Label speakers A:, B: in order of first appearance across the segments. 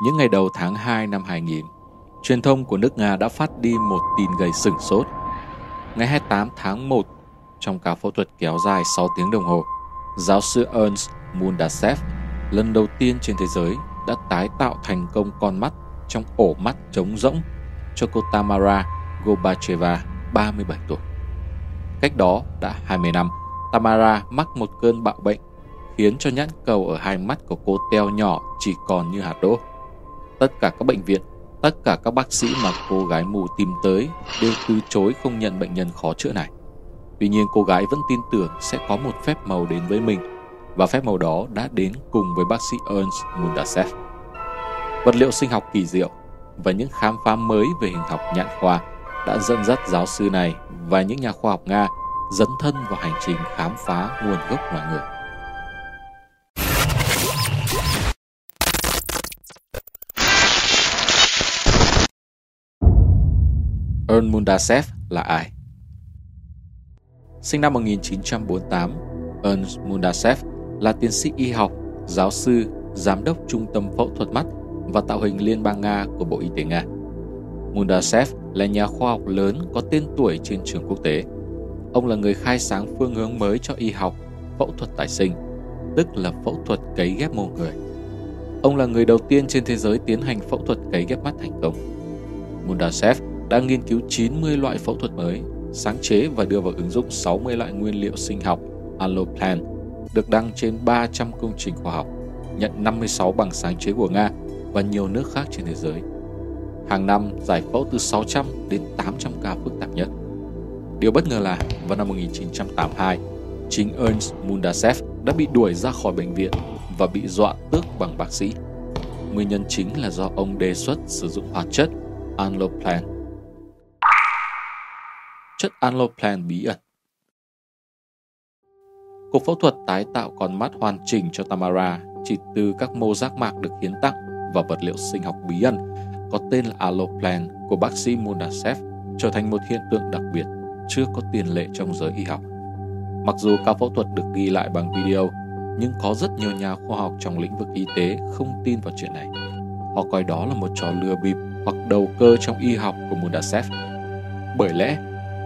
A: Những ngày đầu tháng 2 năm 2000, truyền thông của nước Nga đã phát đi một tin gây sửng sốt. Ngày 28 tháng 1, trong ca phẫu thuật kéo dài 6 tiếng đồng hồ, giáo sư Ernst Mundasev lần đầu tiên trên thế giới đã tái tạo thành công con mắt trong ổ mắt trống rỗng cho cô Tamara Gobacheva, 37 tuổi. Cách đó đã 20 năm, Tamara mắc một cơn bạo bệnh khiến cho nhãn cầu ở hai mắt của cô teo nhỏ chỉ còn như hạt đỗ. Tất cả các bệnh viện, tất cả các bác sĩ mà cô gái mù tìm tới đều từ chối không nhận bệnh nhân khó chữa này. Tuy nhiên cô gái vẫn tin tưởng sẽ có một phép màu đến với mình và phép màu đó đã đến cùng với bác sĩ Ernst Mundasev. Vật liệu sinh học kỳ diệu và những khám phá mới về hình học nhãn khoa đã dẫn dắt giáo sư này và những nhà khoa học Nga dấn thân vào hành trình khám phá nguồn gốc loài người. Ernst Mundasev là ai? Sinh năm 1948, Ernst Mundasev là tiến sĩ y học, giáo sư, giám đốc trung tâm phẫu thuật mắt và tạo hình Liên bang Nga của Bộ Y tế Nga. Mundasev là nhà khoa học lớn có tên tuổi trên trường quốc tế. Ông là người khai sáng phương hướng mới cho y học, phẫu thuật tái sinh, tức là phẫu thuật cấy ghép mô người. Ông là người đầu tiên trên thế giới tiến hành phẫu thuật cấy ghép mắt thành công. Mundasev đã nghiên cứu 90 loại phẫu thuật mới, sáng chế và đưa vào ứng dụng 60 loại nguyên liệu sinh học Alloplan, được đăng trên 300 công trình khoa học, nhận 56 bằng sáng chế của Nga và nhiều nước khác trên thế giới. Hàng năm giải phẫu từ 600 đến 800 ca phức tạp nhất. Điều bất ngờ là vào năm 1982, chính Ernst Mundasev đã bị đuổi ra khỏi bệnh viện và bị dọa tước bằng bác sĩ. Nguyên nhân chính là do ông đề xuất sử dụng hoạt chất Anloplan. Chất alloplan bí ẩn Cuộc phẫu thuật tái tạo con mắt hoàn chỉnh cho Tamara chỉ từ các mô giác mạc được hiến tặng và vật liệu sinh học bí ẩn có tên là Alloplan của bác sĩ Munasev trở thành một hiện tượng đặc biệt chưa có tiền lệ trong giới y học. Mặc dù ca phẫu thuật được ghi lại bằng video, nhưng có rất nhiều nhà khoa học trong lĩnh vực y tế không tin vào chuyện này. Họ coi đó là một trò lừa bịp hoặc đầu cơ trong y học của Mundasev. Bởi lẽ,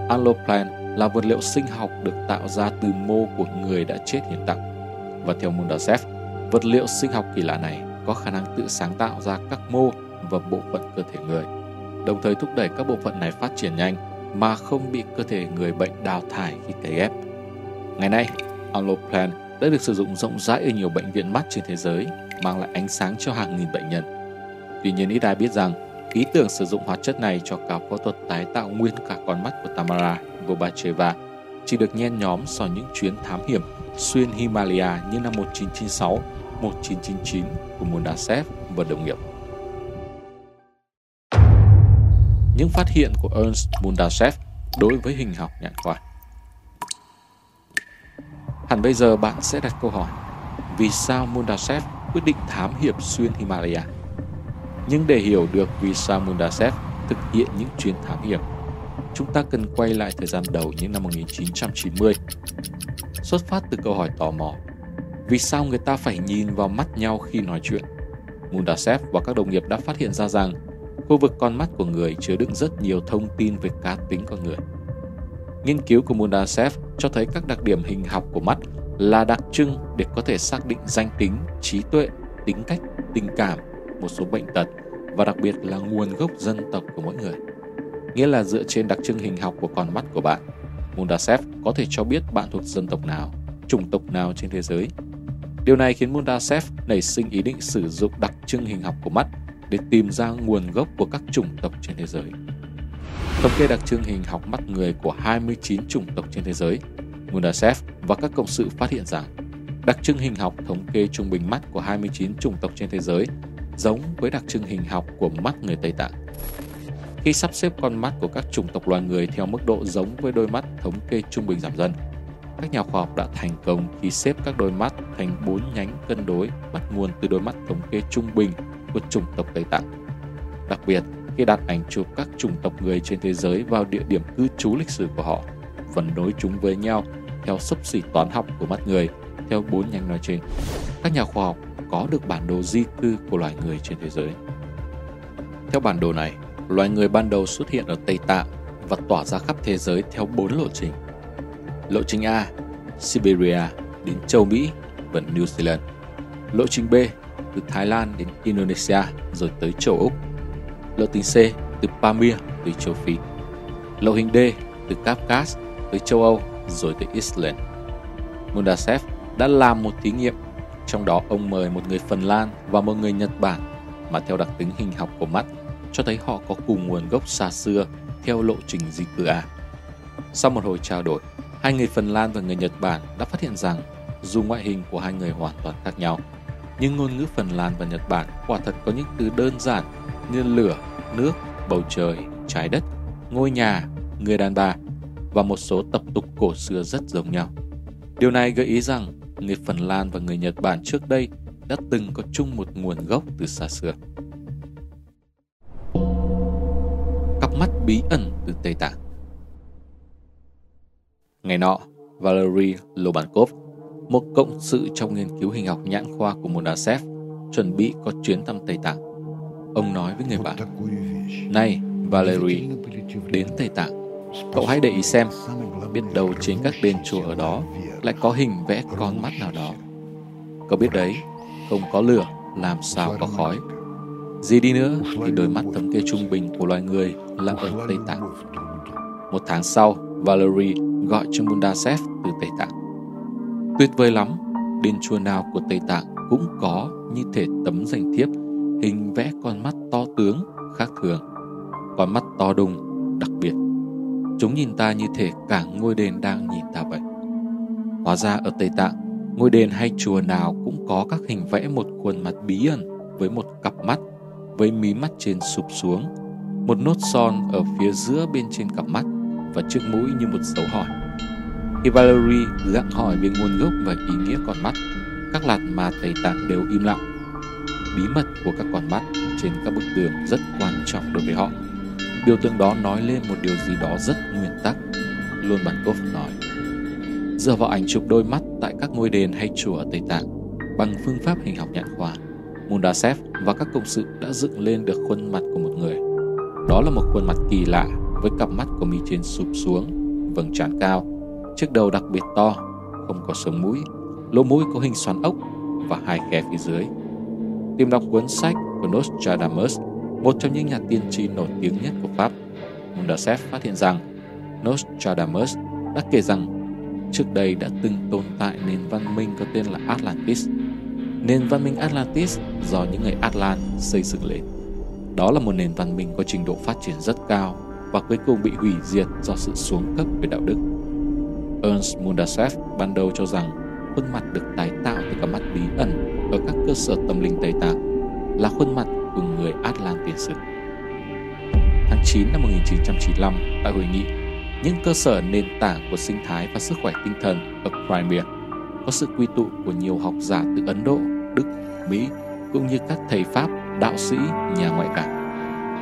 A: Alloplan là vật liệu sinh học được tạo ra từ mô của người đã chết hiến tặng. Và theo Mundasev, vật liệu sinh học kỳ lạ này có khả năng tự sáng tạo ra các mô và bộ phận cơ thể người, đồng thời thúc đẩy các bộ phận này phát triển nhanh mà không bị cơ thể người bệnh đào thải khi cấy ghép. Ngày nay, Alloplan đã được sử dụng rộng rãi ở nhiều bệnh viện mắt trên thế giới, mang lại ánh sáng cho hàng nghìn bệnh nhân. Tuy nhiên ít ai biết rằng, ý tưởng sử dụng hoạt chất này cho cả phẫu thuật tái tạo nguyên cả con mắt của Tamara Gobacheva chỉ được nhen nhóm sau những chuyến thám hiểm xuyên Himalaya như năm 1996, 1999 của Mundasev và đồng nghiệp. những phát hiện của Ernst Mundasev đối với hình học nhãn khoa. Hẳn bây giờ bạn sẽ đặt câu hỏi, vì sao Mundasev quyết định thám hiểm xuyên Himalaya? Nhưng để hiểu được vì sao Mundasev thực hiện những chuyến thám hiểm, chúng ta cần quay lại thời gian đầu những năm 1990. Xuất phát từ câu hỏi tò mò, vì sao người ta phải nhìn vào mắt nhau khi nói chuyện? Mundasev và các đồng nghiệp đã phát hiện ra rằng Khu vực con mắt của người chứa đựng rất nhiều thông tin về cá tính con người. Nghiên cứu của Mundasev cho thấy các đặc điểm hình học của mắt là đặc trưng để có thể xác định danh tính, trí tuệ, tính cách, tình cảm, một số bệnh tật và đặc biệt là nguồn gốc dân tộc của mỗi người. Nghĩa là dựa trên đặc trưng hình học của con mắt của bạn, Mundasev có thể cho biết bạn thuộc dân tộc nào, chủng tộc nào trên thế giới. Điều này khiến Mundasev nảy sinh ý định sử dụng đặc trưng hình học của mắt để tìm ra nguồn gốc của các chủng tộc trên thế giới. Thống kê đặc trưng hình học mắt người của 29 chủng tộc trên thế giới, Mundasev và các cộng sự phát hiện rằng đặc trưng hình học thống kê trung bình mắt của 29 chủng tộc trên thế giới giống với đặc trưng hình học của mắt người Tây Tạng. Khi sắp xếp con mắt của các chủng tộc loài người theo mức độ giống với đôi mắt thống kê trung bình giảm dần, các nhà khoa học đã thành công khi xếp các đôi mắt thành bốn nhánh cân đối bắt nguồn từ đôi mắt thống kê trung bình của chủng tộc Tây Tạng. Đặc biệt, khi đặt ảnh chụp các chủng tộc người trên thế giới vào địa điểm cư trú lịch sử của họ và nối chúng với nhau theo sấp xỉ toán học của mắt người theo bốn nhánh nói trên. Các nhà khoa học có được bản đồ di cư của loài người trên thế giới. Theo bản đồ này, loài người ban đầu xuất hiện ở Tây Tạng và tỏa ra khắp thế giới theo bốn lộ trình. Lộ trình A, Siberia đến châu Mỹ và New Zealand. Lộ trình B, từ Thái Lan đến Indonesia rồi tới châu Úc. Lộ trình C, từ Pamir tới châu Phi. Lộ hình D, từ Kafkas tới châu Âu rồi tới Iceland. Mundasev đã làm một thí nghiệm, trong đó ông mời một người Phần Lan và một người Nhật Bản mà theo đặc tính hình học của mắt cho thấy họ có cùng nguồn gốc xa xưa theo lộ trình di cư A. Sau một hồi trao đổi, hai người Phần Lan và người Nhật Bản đã phát hiện rằng dù ngoại hình của hai người hoàn toàn khác nhau, nhưng ngôn ngữ Phần Lan và Nhật Bản quả thật có những từ đơn giản như lửa, nước, bầu trời, trái đất, ngôi nhà, người đàn bà và một số tập tục cổ xưa rất giống nhau. Điều này gợi ý rằng người Phần Lan và người Nhật Bản trước đây đã từng có chung một nguồn gốc từ xa xưa. Cặp mắt bí ẩn từ Tây Tạng Ngày nọ, Valery Lobankov, một cộng sự trong nghiên cứu hình học nhãn khoa của Mondasev, chuẩn bị có chuyến thăm Tây Tạng. Ông nói với người bạn, Này, Valery, đến Tây Tạng, cậu hãy để ý xem, biết đâu trên các đền chùa ở đó lại có hình vẽ con mắt nào đó. Cậu biết đấy, không có lửa, làm sao có khói. Gì đi nữa thì đôi mắt thống kê trung bình của loài người là ở Tây Tạng. Một tháng sau, Valery gọi cho Mundasev từ Tây Tạng. Tuyệt vời lắm, đền chùa nào của Tây Tạng cũng có như thể tấm danh thiếp hình vẽ con mắt to tướng khác thường. Con mắt to đùng, đặc biệt. Chúng nhìn ta như thể cả ngôi đền đang nhìn ta vậy. Hóa ra ở Tây Tạng, ngôi đền hay chùa nào cũng có các hình vẽ một khuôn mặt bí ẩn với một cặp mắt, với mí mắt trên sụp xuống, một nốt son ở phía giữa bên trên cặp mắt và chiếc mũi như một dấu hỏi. Khi Valerie gặng hỏi về nguồn gốc và ý nghĩa con mắt, các lạt mà Tây Tạng đều im lặng. Bí mật của các con mắt trên các bức tường rất quan trọng đối với họ. Biểu tượng đó nói lên một điều gì đó rất nguyên tắc. Luôn Bản Bankov nói. Dựa vào ảnh chụp đôi mắt tại các ngôi đền hay chùa ở Tây Tạng bằng phương pháp hình học nhãn khoa, Mundasev và các cộng sự đã dựng lên được khuôn mặt của một người. Đó là một khuôn mặt kỳ lạ với cặp mắt của mi trên sụp xuống, vầng trán cao, chiếc đầu đặc biệt to, không có sống mũi, lỗ mũi có hình xoắn ốc và hai khe phía dưới. Tìm đọc cuốn sách của Nostradamus, một trong những nhà tiên tri nổi tiếng nhất của Pháp, Mundasev phát hiện rằng Nostradamus đã kể rằng trước đây đã từng tồn tại nền văn minh có tên là Atlantis. Nền văn minh Atlantis do những người Atlan xây dựng lên. Đó là một nền văn minh có trình độ phát triển rất cao và cuối cùng bị hủy diệt do sự xuống cấp về đạo đức. Ernst Mundasev ban đầu cho rằng khuôn mặt được tái tạo từ các mắt bí ẩn ở các cơ sở tâm linh Tây Tạng là khuôn mặt người Atlant tiền sử. Tháng 9 năm 1995, tại hội nghị những cơ sở nền tảng của sinh thái và sức khỏe tinh thần ở Crimea có sự quy tụ của nhiều học giả từ Ấn Độ, Đức, Mỹ cũng như các thầy Pháp, đạo sĩ, nhà ngoại cảm.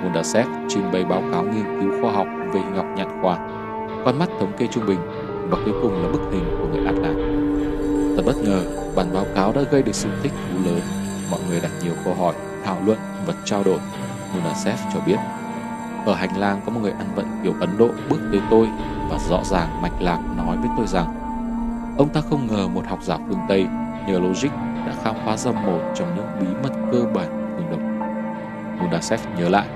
A: Mundasev trình bày báo cáo nghiên cứu khoa học về hình học nhãn khoa, con mắt thống kê trung bình và cuối cùng là bức hình của người Atlant. Thật bất ngờ, bản báo cáo đã gây được sự thích thú lớn. Mọi người đặt nhiều câu hỏi, thảo luận và trao đổi. UNICEF cho biết ở hành lang có một người ăn vận kiểu Ấn Độ bước tới tôi và rõ ràng mạch lạc nói với tôi rằng ông ta không ngờ một học giả phương Tây nhờ logic đã khám phá ra một trong những bí mật cơ bản của phương Đông. UNICEF nhớ lại,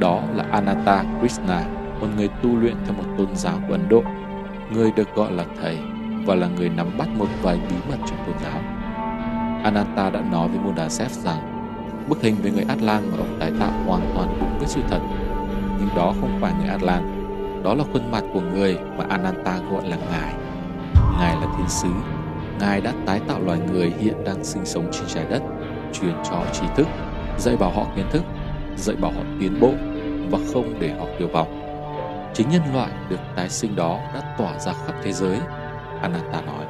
A: đó là Ananta Krishna, một người tu luyện theo một tôn giáo của Ấn Độ, người được gọi là thầy và là người nắm bắt một vài bí mật trong tôn giáo. Ananta đã nói với Mudasev rằng bức hình về người Atlan mà ông tái tạo hoàn toàn đúng với sự thật nhưng đó không phải người Atlan. Đó là khuôn mặt của người mà Ananta gọi là Ngài. Ngài là thiên sứ. Ngài đã tái tạo loài người hiện đang sinh sống trên trái đất, truyền cho họ trí thức, dạy bảo họ kiến thức, dạy bảo họ tiến bộ và không để họ tiêu vong. Chính nhân loại được tái sinh đó đã tỏa ra khắp thế giới, Ananta nói.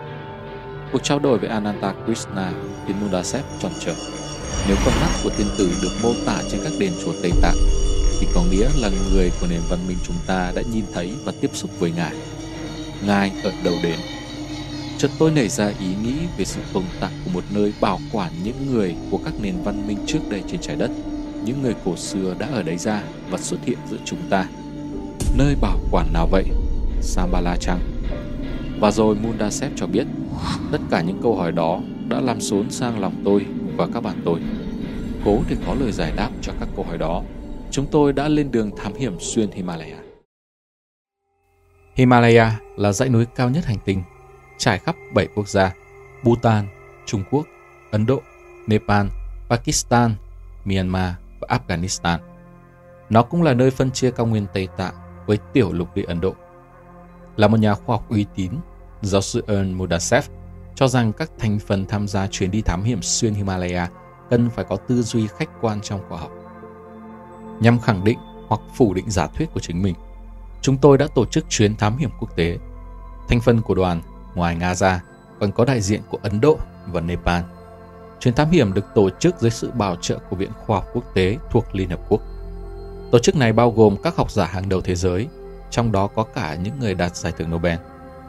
A: Cuộc trao đổi với Ananta Krishna khiến Mundasev tròn trở. Nếu con mắt của thiên tử được mô tả trên các đền chùa Tây Tạng thì có nghĩa là người của nền văn minh chúng ta đã nhìn thấy và tiếp xúc với Ngài. Ngài ở đầu đền. chợt tôi nảy ra ý nghĩ về sự tồn tại của một nơi bảo quản những người của các nền văn minh trước đây trên trái đất. Những người cổ xưa đã ở đấy ra và xuất hiện giữa chúng ta. Nơi bảo quản nào vậy? Sambala chăng? Và rồi Mundasep cho biết, tất cả những câu hỏi đó đã làm xốn sang lòng tôi và các bạn tôi. Cố để có lời giải đáp cho các câu hỏi đó, chúng tôi đã lên đường thám hiểm xuyên Himalaya. Himalaya là dãy núi cao nhất hành tinh, trải khắp 7 quốc gia: Bhutan, Trung Quốc, Ấn Độ, Nepal, Pakistan, Myanmar và Afghanistan. Nó cũng là nơi phân chia cao nguyên Tây Tạng với tiểu lục địa Ấn Độ. Là một nhà khoa học uy tín, giáo sư Ern Mudasev cho rằng các thành phần tham gia chuyến đi thám hiểm xuyên Himalaya cần phải có tư duy khách quan trong khoa học. Nhằm khẳng định hoặc phủ định giả thuyết của chính mình, chúng tôi đã tổ chức chuyến thám hiểm quốc tế. Thành phần của đoàn, ngoài Nga ra, còn có đại diện của Ấn Độ và Nepal. Chuyến thám hiểm được tổ chức dưới sự bảo trợ của Viện Khoa học Quốc tế thuộc Liên Hợp Quốc. Tổ chức này bao gồm các học giả hàng đầu thế giới, trong đó có cả những người đạt giải thưởng Nobel,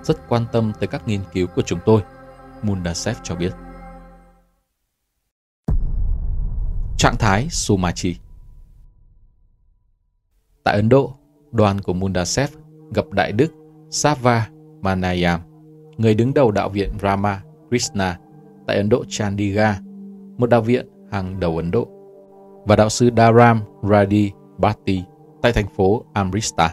A: rất quan tâm tới các nghiên cứu của chúng tôi, Mundasev cho biết. Trạng thái Sumachi Tại Ấn Độ, đoàn của Mundasev gặp Đại Đức Sava Manayam, người đứng đầu đạo viện Rama Krishna tại Ấn Độ Chandigarh, một đạo viện hàng đầu Ấn Độ, và đạo sư Dharam Radhi Bhatti tại thành phố Amritsar.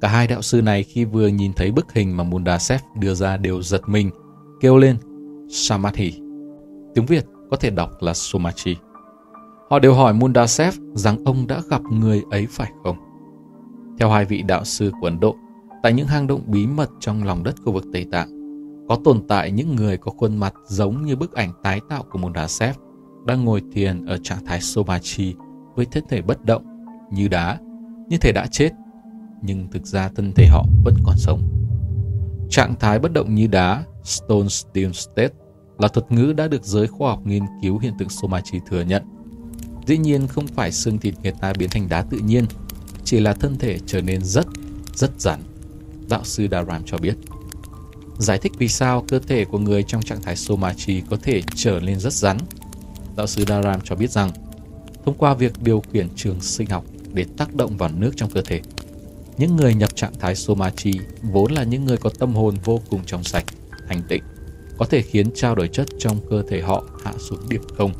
A: Cả hai đạo sư này khi vừa nhìn thấy bức hình mà Mundasev đưa ra đều giật mình, kêu lên Samadhi. Tiếng Việt có thể đọc là Somachi. Họ đều hỏi Mundasev rằng ông đã gặp người ấy phải không? Theo hai vị đạo sư của Ấn Độ, tại những hang động bí mật trong lòng đất khu vực Tây Tạng, có tồn tại những người có khuôn mặt giống như bức ảnh tái tạo của Mundasev đang ngồi thiền ở trạng thái Somachi với thân thể bất động như đá, như thể đã chết, nhưng thực ra thân thể họ vẫn còn sống. Trạng thái bất động như đá, Stone Still State, là thuật ngữ đã được giới khoa học nghiên cứu hiện tượng Somachi thừa nhận. Dĩ nhiên không phải xương thịt người ta biến thành đá tự nhiên, chỉ là thân thể trở nên rất, rất rắn. Đạo sư Daram cho biết. Giải thích vì sao cơ thể của người trong trạng thái Somachi có thể trở nên rất rắn. Đạo sư Daram cho biết rằng, thông qua việc điều khiển trường sinh học để tác động vào nước trong cơ thể, những người nhập trạng thái Somachi vốn là những người có tâm hồn vô cùng trong sạch, thanh tịnh, có thể khiến trao đổi chất trong cơ thể họ hạ xuống điểm không,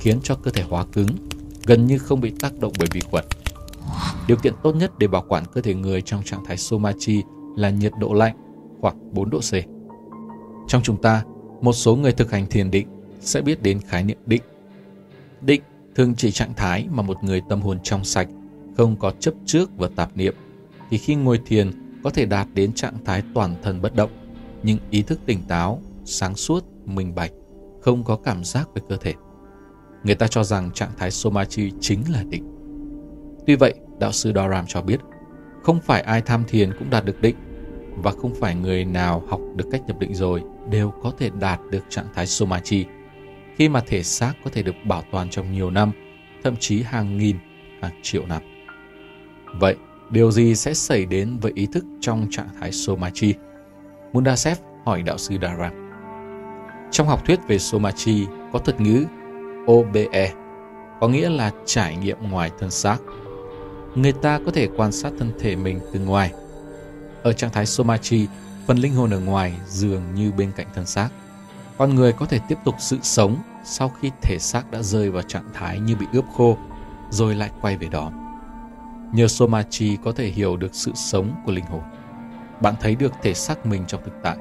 A: khiến cho cơ thể hóa cứng, gần như không bị tác động bởi vi khuẩn. Điều kiện tốt nhất để bảo quản cơ thể người trong trạng thái Somachi là nhiệt độ lạnh khoảng 4 độ C. Trong chúng ta, một số người thực hành thiền định sẽ biết đến khái niệm định. Định thường chỉ trạng thái mà một người tâm hồn trong sạch, không có chấp trước và tạp niệm, thì khi ngồi thiền có thể đạt đến trạng thái toàn thân bất động, nhưng ý thức tỉnh táo, sáng suốt, minh bạch, không có cảm giác về cơ thể. Người ta cho rằng trạng thái Somachi chính là định. Tuy vậy, đạo sư Doram cho biết, không phải ai tham thiền cũng đạt được định, và không phải người nào học được cách nhập định rồi đều có thể đạt được trạng thái Somachi, khi mà thể xác có thể được bảo toàn trong nhiều năm, thậm chí hàng nghìn, hàng triệu năm. Vậy, điều gì sẽ xảy đến với ý thức trong trạng thái Somachi? Mundasev hỏi đạo sư Dharam. Trong học thuyết về Somachi có thuật ngữ OBE, có nghĩa là trải nghiệm ngoài thân xác. Người ta có thể quan sát thân thể mình từ ngoài. Ở trạng thái Somachi, phần linh hồn ở ngoài dường như bên cạnh thân xác. Con người có thể tiếp tục sự sống sau khi thể xác đã rơi vào trạng thái như bị ướp khô, rồi lại quay về đó. Nhờ Somachi có thể hiểu được sự sống của linh hồn. Bạn thấy được thể xác mình trong thực tại,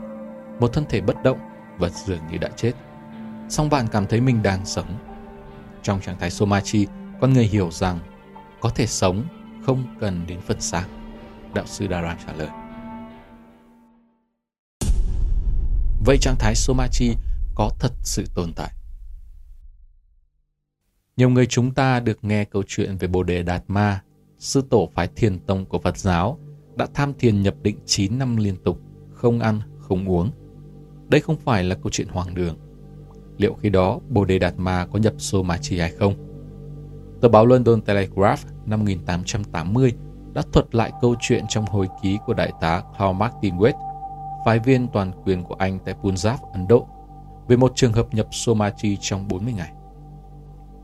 A: một thân thể bất động và dường như đã chết. Song bạn cảm thấy mình đang sống. Trong trạng thái Somachi, con người hiểu rằng có thể sống không cần đến phần xác. Đạo sư daran trả lời. Vậy trạng thái Somachi có thật sự tồn tại? Nhiều người chúng ta được nghe câu chuyện về Bồ Đề Đạt Ma, sư tổ phái thiền tông của Phật giáo, đã tham thiền nhập định 9 năm liên tục, không ăn, không uống. Đây không phải là câu chuyện hoang đường. Liệu khi đó Bồ Đề Đạt Ma có nhập Somachi hay không? Tờ báo London Telegraph năm 1880 đã thuật lại câu chuyện trong hồi ký của đại tá Claude Martin Wade, phái viên toàn quyền của Anh tại Punjab, Ấn Độ, về một trường hợp nhập Somachi trong 40 ngày.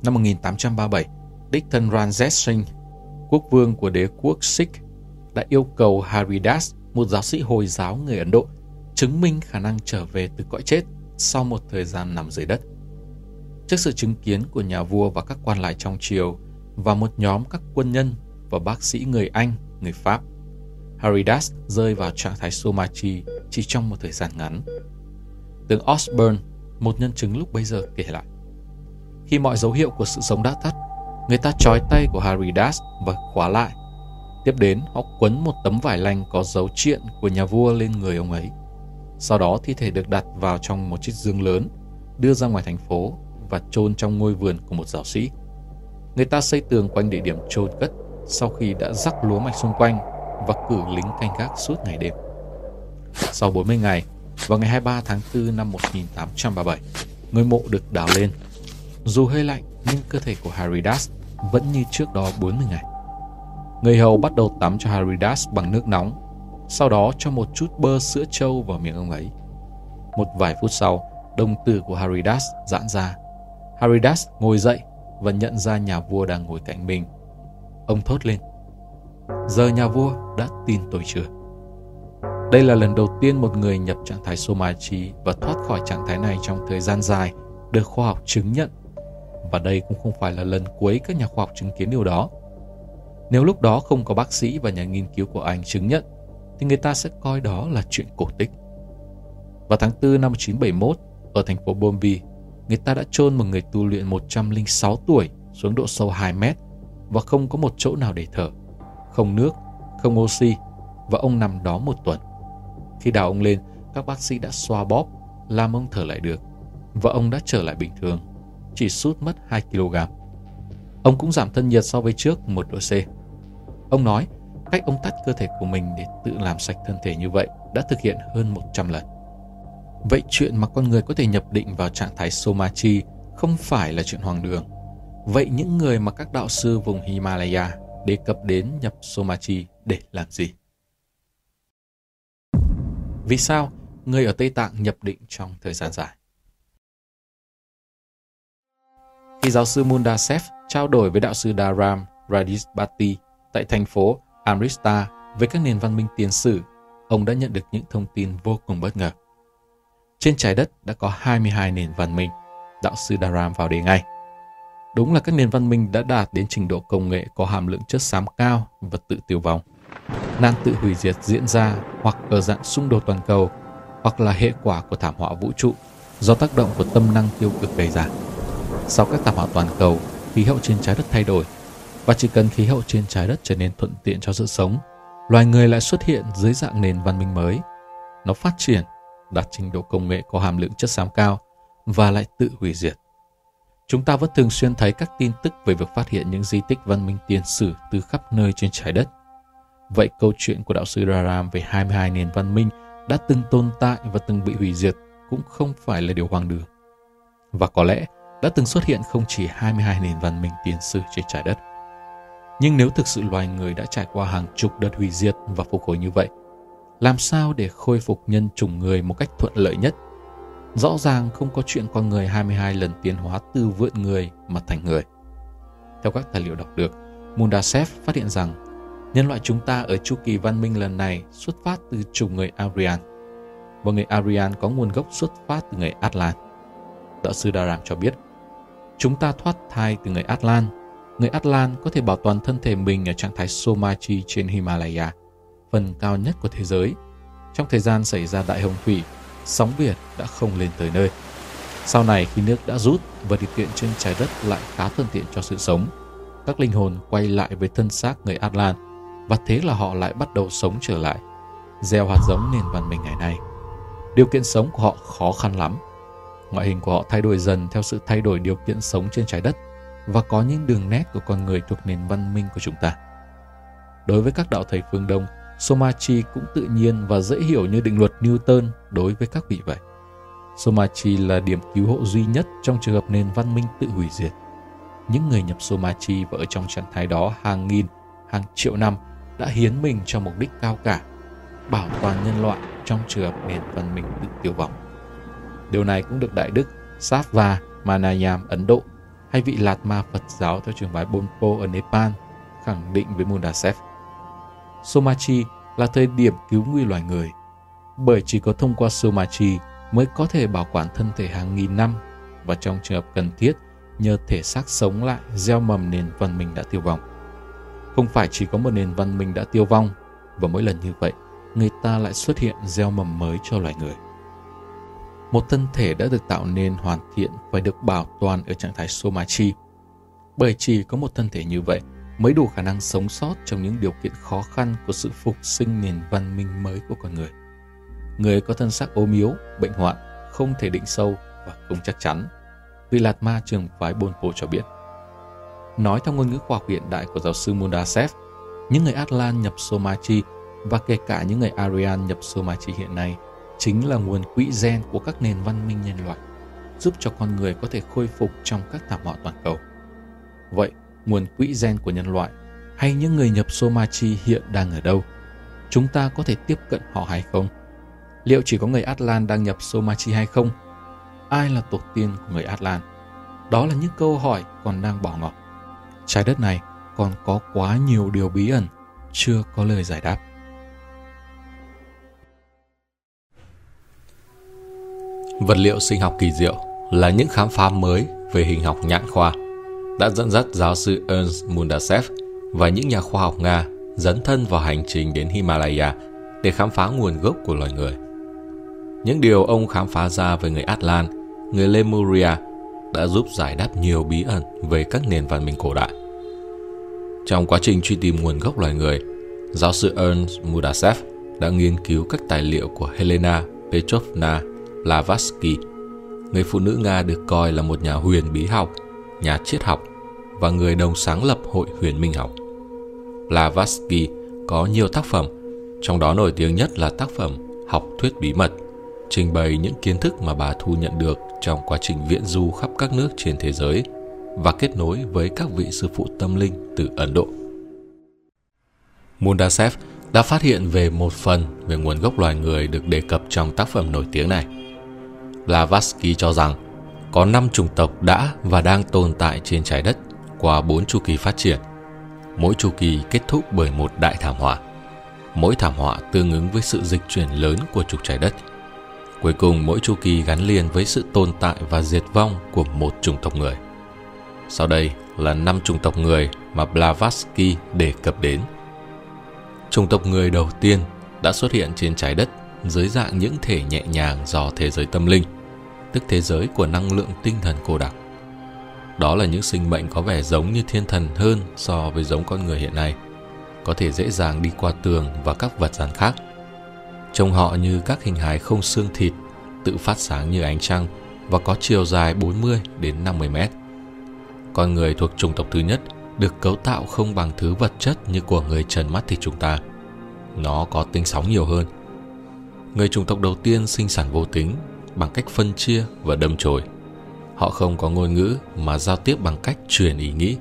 A: Năm 1837, đích thân Ranjit Singh, quốc vương của đế quốc Sikh, đã yêu cầu Haridas, một giáo sĩ Hồi giáo người Ấn Độ, chứng minh khả năng trở về từ cõi chết sau một thời gian nằm dưới đất. Trước sự chứng kiến của nhà vua và các quan lại trong triều và một nhóm các quân nhân và bác sĩ người Anh, người Pháp, Haridas rơi vào trạng thái Somachi chỉ trong một thời gian ngắn. Tướng Osborne, một nhân chứng lúc bấy giờ kể lại. Khi mọi dấu hiệu của sự sống đã tắt, người ta trói tay của Haridas và khóa lại. Tiếp đến, họ quấn một tấm vải lanh có dấu triện của nhà vua lên người ông ấy. Sau đó thi thể được đặt vào trong một chiếc dương lớn, đưa ra ngoài thành phố và chôn trong ngôi vườn của một giáo sĩ. Người ta xây tường quanh địa điểm chôn cất sau khi đã rắc lúa mạch xung quanh và cử lính canh gác suốt ngày đêm. Sau 40 ngày, vào ngày 23 tháng 4 năm 1837, ngôi mộ được đào lên. Dù hơi lạnh, nhưng cơ thể của Haridas vẫn như trước đó 40 ngày. Người hầu bắt đầu tắm cho Haridas bằng nước nóng, sau đó cho một chút bơ sữa trâu vào miệng ông ấy. Một vài phút sau, đồng tử của Haridas giãn ra. Haridas ngồi dậy và nhận ra nhà vua đang ngồi cạnh mình. Ông thốt lên. Giờ nhà vua đã tin tôi chưa? Đây là lần đầu tiên một người nhập trạng thái Somachi và thoát khỏi trạng thái này trong thời gian dài được khoa học chứng nhận. Và đây cũng không phải là lần cuối các nhà khoa học chứng kiến điều đó. Nếu lúc đó không có bác sĩ và nhà nghiên cứu của Anh chứng nhận, thì người ta sẽ coi đó là chuyện cổ tích. Vào tháng 4 năm 1971, ở thành phố Bombay, người ta đã chôn một người tu luyện 106 tuổi xuống độ sâu 2 mét và không có một chỗ nào để thở, không nước, không oxy và ông nằm đó một tuần. Khi đào ông lên, các bác sĩ đã xoa bóp, làm ông thở lại được và ông đã trở lại bình thường, chỉ sút mất 2 kg. Ông cũng giảm thân nhiệt so với trước 1 độ C. Ông nói, cách ông tắt cơ thể của mình để tự làm sạch thân thể như vậy đã thực hiện hơn 100 lần. Vậy chuyện mà con người có thể nhập định vào trạng thái Somachi không phải là chuyện hoang đường. Vậy những người mà các đạo sư vùng Himalaya đề cập đến nhập Somachi để làm gì? Vì sao người ở Tây Tạng nhập định trong thời gian dài? Khi giáo sư Mundasev trao đổi với đạo sư Dharam Radisbati tại thành phố Amritsar với các nền văn minh tiền sử, ông đã nhận được những thông tin vô cùng bất ngờ. Trên trái đất đã có 22 nền văn minh, đạo sư Dharam vào đề ngay. Đúng là các nền văn minh đã đạt đến trình độ công nghệ có hàm lượng chất xám cao và tự tiêu vong. Nạn tự hủy diệt diễn ra hoặc ở dạng xung đột toàn cầu hoặc là hệ quả của thảm họa vũ trụ do tác động của tâm năng tiêu cực gây ra. Sau các thảm họa toàn cầu, khí hậu trên trái đất thay đổi và chỉ cần khí hậu trên trái đất trở nên thuận tiện cho sự sống, loài người lại xuất hiện dưới dạng nền văn minh mới. Nó phát triển, đạt trình độ công nghệ có hàm lượng chất xám cao và lại tự hủy diệt. Chúng ta vẫn thường xuyên thấy các tin tức về việc phát hiện những di tích văn minh tiền sử từ khắp nơi trên trái đất. Vậy câu chuyện của đạo sư Raram về 22 nền văn minh đã từng tồn tại và từng bị hủy diệt cũng không phải là điều hoang đường. Và có lẽ đã từng xuất hiện không chỉ 22 nền văn minh tiền sử trên trái đất. Nhưng nếu thực sự loài người đã trải qua hàng chục đợt hủy diệt và phục hồi như vậy, làm sao để khôi phục nhân chủng người một cách thuận lợi nhất? Rõ ràng không có chuyện con người 22 lần tiến hóa từ vượn người mà thành người. Theo các tài liệu đọc được, Mundasev phát hiện rằng nhân loại chúng ta ở chu kỳ văn minh lần này xuất phát từ chủng người Aryan, và người Aryan có nguồn gốc xuất phát từ người Atlan. Đạo sư Dharam cho biết, chúng ta thoát thai từ người Atlan người Atlan có thể bảo toàn thân thể mình ở trạng thái Somachi trên Himalaya, phần cao nhất của thế giới. Trong thời gian xảy ra đại hồng thủy, sóng biển đã không lên tới nơi. Sau này khi nước đã rút và điều kiện trên trái đất lại khá thuận tiện cho sự sống, các linh hồn quay lại với thân xác người Atlan và thế là họ lại bắt đầu sống trở lại, gieo hạt giống nền văn minh ngày nay. Điều kiện sống của họ khó khăn lắm. Ngoại hình của họ thay đổi dần theo sự thay đổi điều kiện sống trên trái đất và có những đường nét của con người thuộc nền văn minh của chúng ta. Đối với các đạo thầy phương Đông, Somachi cũng tự nhiên và dễ hiểu như định luật Newton đối với các vị vậy. Somachi là điểm cứu hộ duy nhất trong trường hợp nền văn minh tự hủy diệt. Những người nhập Somachi và ở trong trạng thái đó hàng nghìn, hàng triệu năm đã hiến mình cho mục đích cao cả.
B: bảo toàn nhân loại trong trường hợp nền văn minh tự tiêu vong. Điều này cũng được Đại Đức Sattva Manayam Ấn Độ hay vị Lạt Ma Phật giáo theo trường phái Bonpo ở Nepal khẳng định với Mundasev. Somachi là thời điểm cứu nguy loài người, bởi chỉ có thông qua Somachi mới có thể bảo quản thân thể hàng nghìn năm và trong trường hợp cần thiết nhờ thể xác sống lại gieo mầm nền văn minh đã tiêu vong. Không phải chỉ có một nền văn minh đã tiêu vong và mỗi lần như vậy người ta lại xuất hiện gieo mầm mới cho loài người. Một thân thể đã được tạo nên hoàn thiện phải được bảo toàn ở trạng thái soma chi Bởi chỉ có một thân thể như vậy mới đủ khả năng sống sót trong những điều kiện khó khăn của sự phục sinh nền văn minh mới của con người. Người có thân xác ốm yếu, bệnh hoạn, không thể định sâu và không chắc chắn. Vì Lạt Ma trường phái Bonpo cho biết. Nói theo ngôn ngữ khoa học hiện đại của giáo sư Mundasev, những người Atlan nhập Somachi và kể cả những người Aryan nhập Somachi hiện nay chính là nguồn quỹ gen của các nền văn minh nhân loại, giúp cho con người có thể khôi phục trong các thảm họa toàn cầu. Vậy, nguồn quỹ gen của nhân loại hay những người nhập Somachi hiện đang ở đâu? Chúng ta có thể tiếp cận họ hay không? Liệu chỉ có người Atlan đang nhập Somachi hay không? Ai là tổ tiên của người Atlan? Đó là những câu hỏi còn đang bỏ ngỏ. Trái đất này còn có quá nhiều điều bí ẩn chưa có lời giải đáp.
A: Vật liệu sinh học kỳ diệu là những khám phá mới về hình học nhãn khoa đã dẫn dắt giáo sư Ernst Mundasev và những nhà khoa học Nga dấn thân vào hành trình đến Himalaya để khám phá nguồn gốc của loài người. Những điều ông khám phá ra về người Atlan, người Lemuria đã giúp giải đáp nhiều bí ẩn về các nền văn minh cổ đại. Trong quá trình truy tìm nguồn gốc loài người, giáo sư Ernst Mudasev đã nghiên cứu các tài liệu của Helena Petrovna Blavatsky, người phụ nữ Nga được coi là một nhà huyền bí học, nhà triết học và người đồng sáng lập Hội huyền minh học. Blavatsky có nhiều tác phẩm, trong đó nổi tiếng nhất là tác phẩm Học thuyết bí mật, trình bày những kiến thức mà bà thu nhận được trong quá trình viễn du khắp các nước trên thế giới và kết nối với các vị sư phụ tâm linh từ Ấn Độ. Mundasev đã phát hiện về một phần về nguồn gốc loài người được đề cập trong tác phẩm nổi tiếng này – Blavatsky cho rằng có 5 chủng tộc đã và đang tồn tại trên trái đất qua 4 chu kỳ phát triển. Mỗi chu kỳ kết thúc bởi một đại thảm họa. Mỗi thảm họa tương ứng với sự dịch chuyển lớn của trục trái đất. Cuối cùng, mỗi chu kỳ gắn liền với sự tồn tại và diệt vong của một chủng tộc người. Sau đây là năm chủng tộc người mà Blavatsky đề cập đến. Chủng tộc người đầu tiên đã xuất hiện trên trái đất dưới dạng những thể nhẹ nhàng do thế giới tâm linh, tức thế giới của năng lượng tinh thần cô đặc. Đó là những sinh mệnh có vẻ giống như thiên thần hơn so với giống con người hiện nay, có thể dễ dàng đi qua tường và các vật rắn khác. Trông họ như các hình hài không xương thịt, tự phát sáng như ánh trăng và có chiều dài 40 đến 50 mét. Con người thuộc chủng tộc thứ nhất được cấu tạo không bằng thứ vật chất như của người trần mắt thì chúng ta. Nó có tinh sóng nhiều hơn – người chủng tộc đầu tiên sinh sản vô tính bằng cách phân chia và đâm chồi. Họ không có ngôn ngữ mà giao tiếp bằng cách truyền ý nghĩ.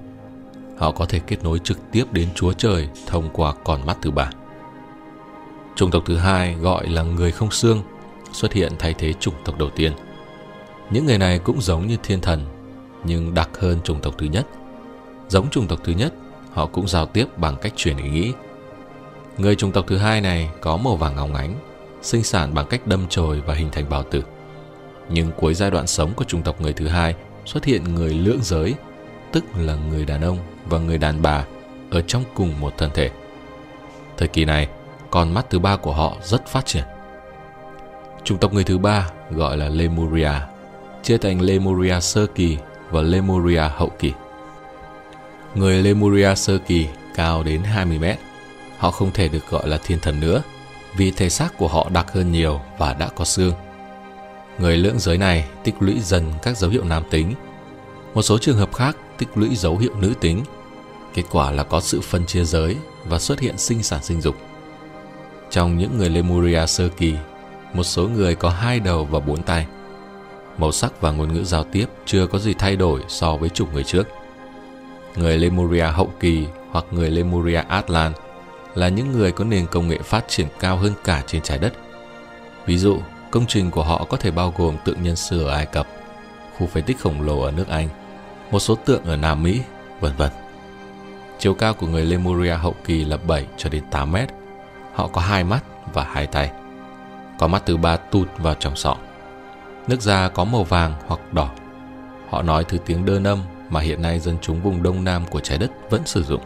A: Họ có thể kết nối trực tiếp đến Chúa Trời thông qua con mắt thứ ba. Chủng tộc thứ hai gọi là người không xương xuất hiện thay thế chủng tộc đầu tiên. Những người này cũng giống như thiên thần, nhưng đặc hơn chủng tộc thứ nhất. Giống chủng tộc thứ nhất, họ cũng giao tiếp bằng cách truyền ý nghĩ. Người chủng tộc thứ hai này có màu vàng óng ánh sinh sản bằng cách đâm chồi và hình thành bào tử. Nhưng cuối giai đoạn sống của chủng tộc người thứ hai xuất hiện người lưỡng giới, tức là người đàn ông và người đàn bà ở trong cùng một thân thể. Thời kỳ này, con mắt thứ ba của họ rất phát triển. Chủng tộc người thứ ba gọi là Lemuria, chia thành Lemuria sơ kỳ và Lemuria hậu kỳ. Người Lemuria sơ kỳ cao đến 20 mét. Họ không thể được gọi là thiên thần nữa vì thể xác của họ đặc hơn nhiều và đã có xương. Người lưỡng giới này tích lũy dần các dấu hiệu nam tính. Một số trường hợp khác tích lũy dấu hiệu nữ tính. Kết quả là có sự phân chia giới và xuất hiện sinh sản sinh dục. Trong những người Lemuria sơ kỳ, một số người có hai đầu và bốn tay. Màu sắc và ngôn ngữ giao tiếp chưa có gì thay đổi so với chủng người trước. Người Lemuria hậu kỳ hoặc người Lemuria Atlant là những người có nền công nghệ phát triển cao hơn cả trên trái đất. Ví dụ, công trình của họ có thể bao gồm tượng nhân sư ở Ai Cập, khu phế tích khổng lồ ở nước Anh, một số tượng ở Nam Mỹ, vân vân. Chiều cao của người Lemuria hậu kỳ là 7 cho đến 8 mét. Họ có hai mắt và hai tay. Có mắt thứ ba tụt vào trong sọ. Nước da có màu vàng hoặc đỏ. Họ nói thứ tiếng đơn âm mà hiện nay dân chúng vùng đông nam của trái đất vẫn sử dụng.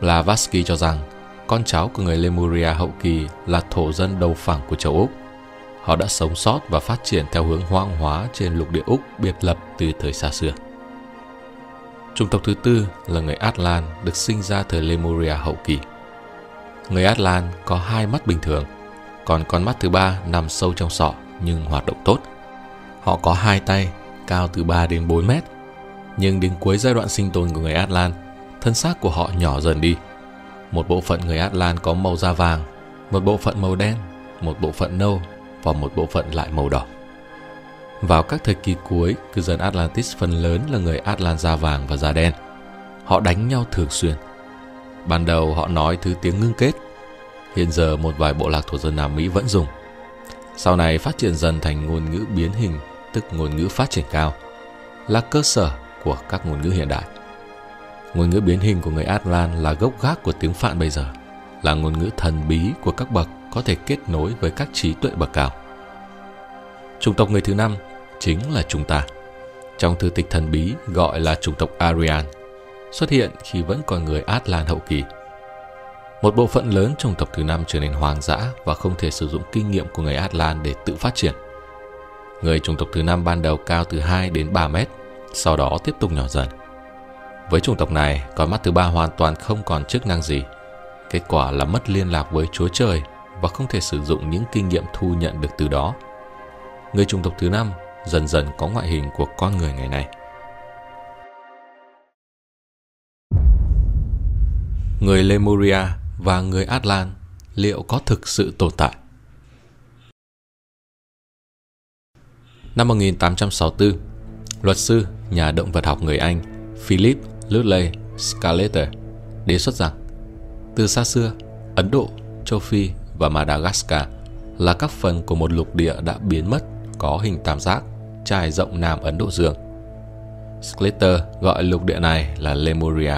A: Blavatsky cho rằng con cháu của người Lemuria hậu kỳ là thổ dân đầu phẳng của châu Úc. Họ đã sống sót và phát triển theo hướng hoang hóa trên lục địa Úc biệt lập từ thời xa xưa. Chủng tộc thứ tư là người Atlan được sinh ra thời Lemuria hậu kỳ. Người Atlan có hai mắt bình thường, còn con mắt thứ ba nằm sâu trong sọ nhưng hoạt động tốt. Họ có hai tay, cao từ 3 đến 4 mét. Nhưng đến cuối giai đoạn sinh tồn của người Atlan, thân xác của họ nhỏ dần đi. Một bộ phận người Atlan có màu da vàng, một bộ phận màu đen, một bộ phận nâu và một bộ phận lại màu đỏ. Vào các thời kỳ cuối, cư dân Atlantis phần lớn là người Atlan da vàng và da đen. Họ đánh nhau thường xuyên. Ban đầu họ nói thứ tiếng ngưng kết. Hiện giờ một vài bộ lạc thuộc dân Nam Mỹ vẫn dùng. Sau này phát triển dần thành ngôn ngữ biến hình, tức ngôn ngữ phát triển cao, là cơ sở của các ngôn ngữ hiện đại. Ngôn ngữ biến hình của người Atlan là gốc gác của tiếng Phạn bây giờ, là ngôn ngữ thần bí của các bậc có thể kết nối với các trí tuệ bậc cao. Chủng tộc người thứ năm chính là chúng ta. Trong thư tịch thần bí gọi là chủng tộc Aryan, xuất hiện khi vẫn còn người Atlan hậu kỳ. Một bộ phận lớn chủng tộc thứ năm trở nên hoang dã và không thể sử dụng kinh nghiệm của người Atlan để tự phát triển. Người chủng tộc thứ năm ban đầu cao từ 2 đến 3 mét, sau đó tiếp tục nhỏ dần. Với chủng tộc này, con mắt thứ ba hoàn toàn không còn chức năng gì. Kết quả là mất liên lạc với Chúa Trời và không thể sử dụng những kinh nghiệm thu nhận được từ đó. Người chủng tộc thứ năm dần dần có ngoại hình của con người ngày nay. Người Lemuria và người Atlan liệu có thực sự tồn tại? Năm 1864, luật sư, nhà động vật học người Anh Philip Lutley Scalater đề xuất rằng từ xa xưa, Ấn Độ, châu Phi và Madagascar là các phần của một lục địa đã biến mất có hình tam giác trải rộng Nam Ấn Độ Dương. Sclater gọi lục địa này là Lemuria.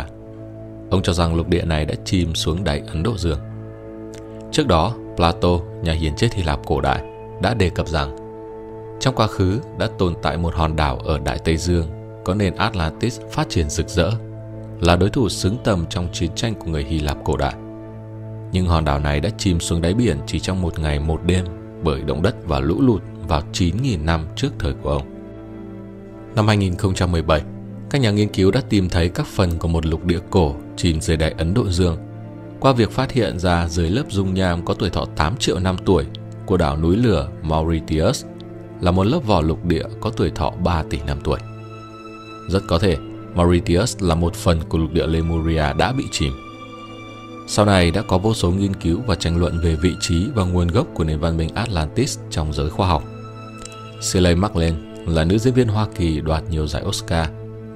A: Ông cho rằng lục địa này đã chìm xuống đáy Ấn Độ Dương. Trước đó, Plato, nhà hiền triết Hy Lạp cổ đại, đã đề cập rằng trong quá khứ đã tồn tại một hòn đảo ở Đại Tây Dương có nền Atlantis phát triển rực rỡ, là đối thủ xứng tầm trong chiến tranh của người Hy Lạp cổ đại. Nhưng hòn đảo này đã chìm xuống đáy biển chỉ trong một ngày một đêm bởi động đất và lũ lụt vào 9.000 năm trước thời của ông. Năm 2017, các nhà nghiên cứu đã tìm thấy các phần của một lục địa cổ chìm dưới đáy Ấn Độ Dương qua việc phát hiện ra dưới lớp dung nham có tuổi thọ 8 triệu năm tuổi của đảo núi lửa Mauritius là một lớp vỏ lục địa có tuổi thọ 3 tỷ năm tuổi. Rất có thể Mauritius là một phần của lục địa Lemuria đã bị chìm. Sau này đã có vô số nghiên cứu và tranh luận về vị trí và nguồn gốc của nền văn minh Atlantis trong giới khoa học. Shirley MacLaine là nữ diễn viên Hoa Kỳ đoạt nhiều giải Oscar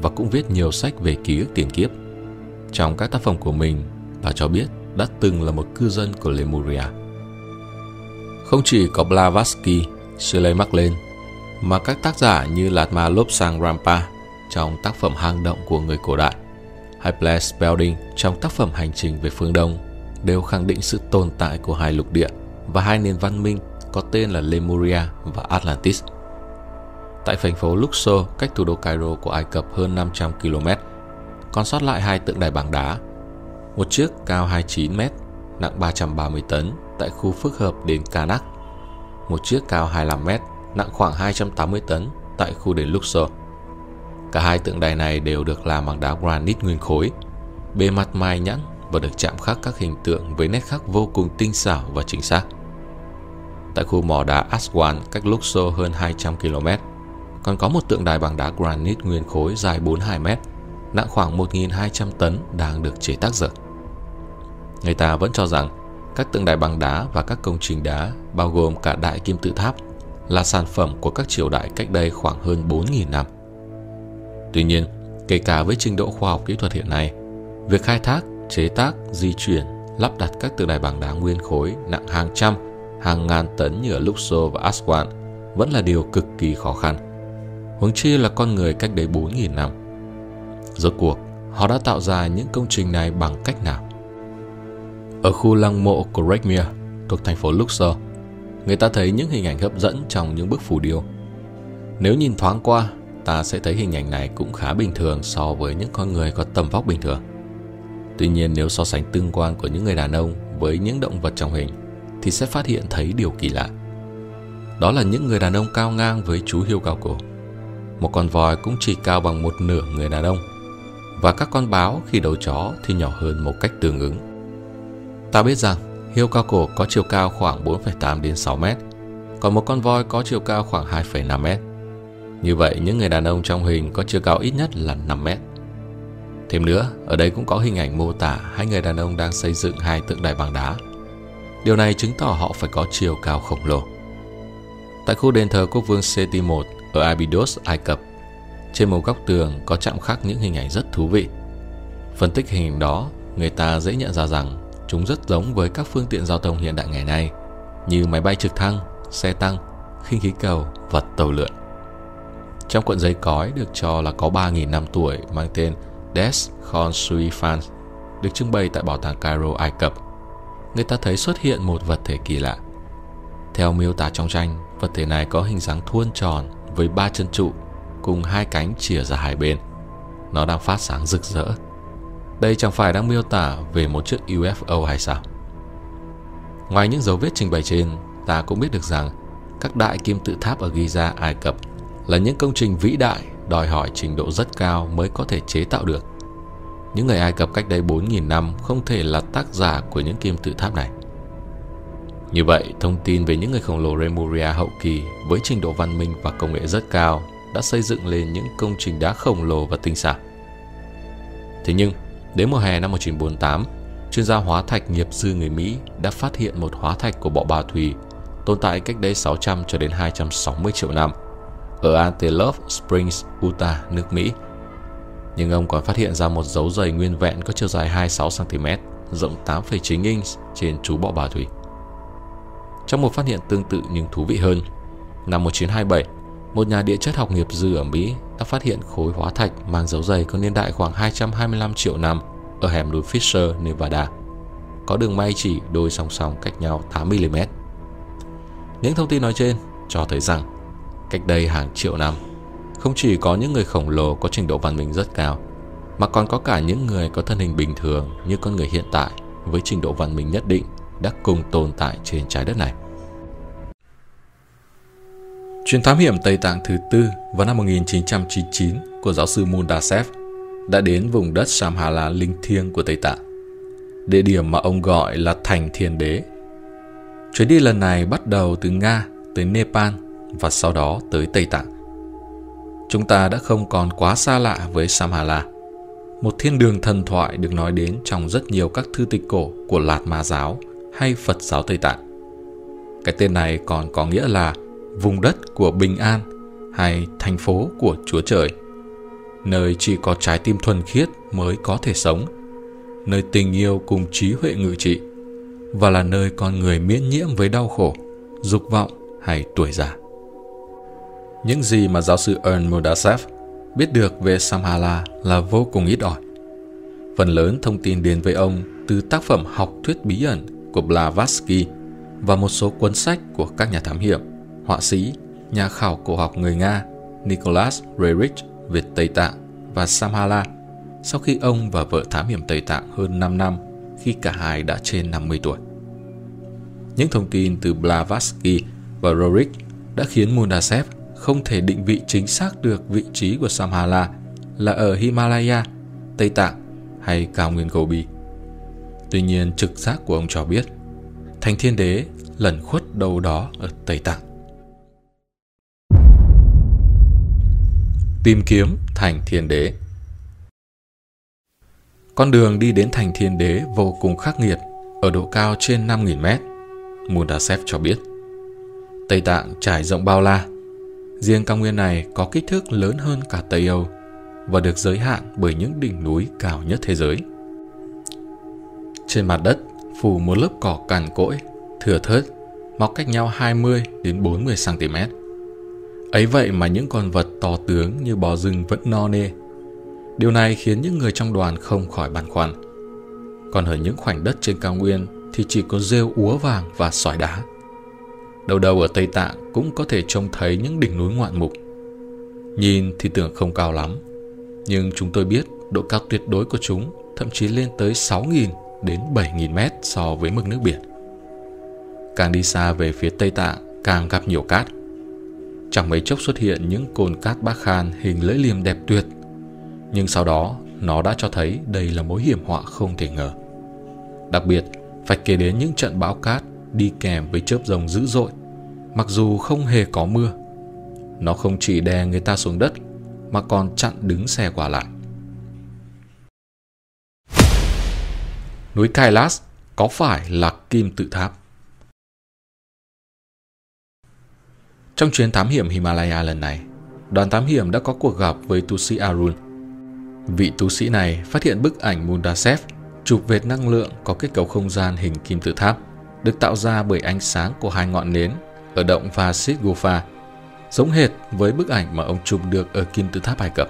A: và cũng viết nhiều sách về ký ức tiền kiếp. Trong các tác phẩm của mình, bà cho biết đã từng là một cư dân của Lemuria. Không chỉ có Blavatsky, Shirley MacLaine, mà các tác giả như Latma Lobsang Rampa trong tác phẩm Hang động của người cổ đại, hay Blaise Spelding trong tác phẩm Hành trình về phương Đông đều khẳng định sự tồn tại của hai lục địa và hai nền văn minh có tên là Lemuria và Atlantis. Tại thành phố Luxor, cách thủ đô Cairo của Ai Cập hơn 500 km, còn sót lại hai tượng đài bằng đá. Một chiếc cao 29 m, nặng 330 tấn tại khu phức hợp đền Karnak. Một chiếc cao 25 m, nặng khoảng 280 tấn tại khu đền Luxor. Cả hai tượng đài này đều được làm bằng đá granite nguyên khối, bề mặt mài nhẵn và được chạm khắc các hình tượng với nét khắc vô cùng tinh xảo và chính xác. Tại khu mỏ đá Aswan cách Luxor hơn 200 km, còn có một tượng đài bằng đá granite nguyên khối dài 42 m, nặng khoảng 1.200 tấn đang được chế tác dở. Người ta vẫn cho rằng các tượng đài bằng đá và các công trình đá, bao gồm cả đại kim tự tháp, là sản phẩm của các triều đại cách đây khoảng hơn 4.000 năm. Tuy nhiên, kể cả với trình độ khoa học kỹ thuật hiện nay, việc khai thác, chế tác, di chuyển lắp đặt các tượng đài bằng đá nguyên khối nặng hàng trăm, hàng ngàn tấn như ở Luxor và Aswan vẫn là điều cực kỳ khó khăn. Huống chi là con người cách đây 4.000 năm. Rốt cuộc, họ đã tạo ra những công trình này bằng cách nào? Ở khu lăng mộ của Rekmir thuộc thành phố Luxor, người ta thấy những hình ảnh hấp dẫn trong những bức phù điêu. Nếu nhìn thoáng qua, ta sẽ thấy hình ảnh này cũng khá bình thường so với những con người có tầm vóc bình thường. Tuy nhiên nếu so sánh tương quan của những người đàn ông với những động vật trong hình, thì sẽ phát hiện thấy điều kỳ lạ. Đó là những người đàn ông cao ngang với chú hiêu cao cổ. Một con voi cũng chỉ cao bằng một nửa người đàn ông, và các con báo khi đầu chó thì nhỏ hơn một cách tương ứng. Ta biết rằng hiêu cao cổ có chiều cao khoảng 4,8 đến 6 mét, còn một con voi có chiều cao khoảng 2,5 mét. Như vậy, những người đàn ông trong hình có chiều cao ít nhất là 5 mét. Thêm nữa, ở đây cũng có hình ảnh mô tả hai người đàn ông đang xây dựng hai tượng đài bằng đá. Điều này chứng tỏ họ phải có chiều cao khổng lồ. Tại khu đền thờ quốc vương Seti I ở Abydos, Ai Cập, trên một góc tường có chạm khắc những hình ảnh rất thú vị. Phân tích hình ảnh đó, người ta dễ nhận ra rằng chúng rất giống với các phương tiện giao thông hiện đại ngày nay, như máy bay trực thăng, xe tăng, khinh khí cầu và tàu lượn. Trong cuộn giấy cói được cho là có 3.000 năm tuổi mang tên Des Khon Sui Fan được trưng bày tại Bảo tàng Cairo, Ai Cập. Người ta thấy xuất hiện một vật thể kỳ lạ. Theo miêu tả trong tranh, vật thể này có hình dáng thuôn tròn với ba chân trụ cùng hai cánh chìa ra hai bên. Nó đang phát sáng rực rỡ. Đây chẳng phải đang miêu tả về một chiếc UFO hay sao? Ngoài những dấu vết trình bày trên, ta cũng biết được rằng các đại kim tự tháp ở Giza, Ai Cập là những công trình vĩ đại đòi hỏi trình độ rất cao mới có thể chế tạo được. Những người Ai Cập cách đây 4.000 năm không thể là tác giả của những kim tự tháp này. Như vậy, thông tin về những người khổng lồ Lemuria hậu kỳ với trình độ văn minh và công nghệ rất cao đã xây dựng lên những công trình đá khổng lồ và tinh xảo. Thế nhưng, đến mùa hè năm 1948, chuyên gia hóa thạch nghiệp dư người Mỹ đã phát hiện một hóa thạch của bọ bà thủy tồn tại cách đây 600 cho đến 260 triệu năm ở Antelope Springs, Utah, nước Mỹ. Nhưng ông còn phát hiện ra một dấu giày nguyên vẹn có chiều dài 26cm, rộng 8,9 inch trên chú bọ bà thủy. Trong một phát hiện tương tự nhưng thú vị hơn, năm 1927, một nhà địa chất học nghiệp dư ở Mỹ đã phát hiện khối hóa thạch mang dấu giày có niên đại khoảng 225 triệu năm ở hẻm núi Fisher, Nevada. Có đường may chỉ đôi song song cách nhau 8mm. Những thông tin nói trên cho thấy rằng cách đây hàng triệu năm, không chỉ có những người khổng lồ có trình độ văn minh rất cao, mà còn có cả những người có thân hình bình thường như con người hiện tại với trình độ văn minh nhất định đã cùng tồn tại trên trái đất này. Chuyến thám hiểm Tây Tạng thứ tư vào năm 1999 của giáo sư Mundasev đã đến vùng đất Samhala linh thiêng của Tây Tạng, địa điểm mà ông gọi là Thành Thiên Đế. Chuyến đi lần này bắt đầu từ Nga tới Nepal và sau đó tới Tây Tạng. Chúng ta đã không còn quá xa lạ với Samhala, một thiên đường thần thoại được nói đến trong rất nhiều các thư tịch cổ của Lạt Ma giáo hay Phật giáo Tây Tạng. Cái tên này còn có nghĩa là vùng đất của bình an hay thành phố của Chúa Trời, nơi chỉ có trái tim thuần khiết mới có thể sống, nơi tình yêu cùng trí huệ ngự trị và là nơi con người miễn nhiễm với đau khổ, dục vọng hay tuổi già. Những gì mà giáo sư Ern Mudasev biết được về Samhala là vô cùng ít ỏi. Phần lớn thông tin đến với ông từ tác phẩm học thuyết bí ẩn của Blavatsky và một số cuốn sách của các nhà thám hiểm, họa sĩ, nhà khảo cổ học người Nga Nicholas Rerich về Tây Tạng và Samhala sau khi ông và vợ thám hiểm Tây Tạng hơn 5 năm khi cả hai đã trên 50 tuổi. Những thông tin từ Blavatsky và Roerich đã khiến Mundasev không thể định vị chính xác được vị trí của Samhala là ở Himalaya, Tây Tạng hay cao nguyên Gobi. Tuy nhiên, trực giác của ông cho biết, Thành Thiên Đế lẩn khuất đâu đó ở Tây Tạng. Tìm kiếm Thành Thiên Đế Con đường đi đến Thành Thiên Đế vô cùng khắc nghiệt, ở độ cao trên 5.000 mét. Mundasev cho biết. Tây Tạng trải rộng bao la, Riêng cao nguyên này có kích thước lớn hơn cả Tây Âu và được giới hạn bởi những đỉnh núi cao nhất thế giới. Trên mặt đất phủ một lớp cỏ cằn cỗi, thừa thớt, mọc cách nhau 20 đến 40 cm. Ấy vậy mà những con vật to tướng như bò rừng vẫn no nê. Điều này khiến những người trong đoàn không khỏi băn khoăn. Còn ở những khoảnh đất trên cao nguyên thì chỉ có rêu úa vàng và sỏi đá. Đầu đầu ở Tây Tạng cũng có thể trông thấy những đỉnh núi ngoạn mục. Nhìn thì tưởng không cao lắm, nhưng chúng tôi biết độ cao tuyệt đối của chúng thậm chí lên tới 6.000 đến 7.000 mét so với mực nước biển. Càng đi xa về phía Tây Tạng càng gặp nhiều cát. Chẳng mấy chốc xuất hiện những cồn cát bác khan hình lưỡi liềm đẹp tuyệt. Nhưng sau đó nó đã cho thấy đây là mối hiểm họa không thể ngờ. Đặc biệt, phải kể đến những trận bão cát đi kèm với chớp rồng dữ dội, mặc dù không hề có mưa. Nó không chỉ đè người ta xuống đất, mà còn chặn đứng xe qua lại. Núi Kailas có phải là kim tự tháp? Trong chuyến thám hiểm Himalaya lần này, đoàn thám hiểm đã có cuộc gặp với tu sĩ Arun. Vị tu sĩ này phát hiện bức ảnh Mundasev chụp vệt năng lượng có kết cấu không gian hình kim tự tháp được tạo ra bởi ánh sáng của hai ngọn nến ở động Vasit Gufa, giống hệt với bức ảnh mà ông chụp được ở kim tự tháp Ai Cập.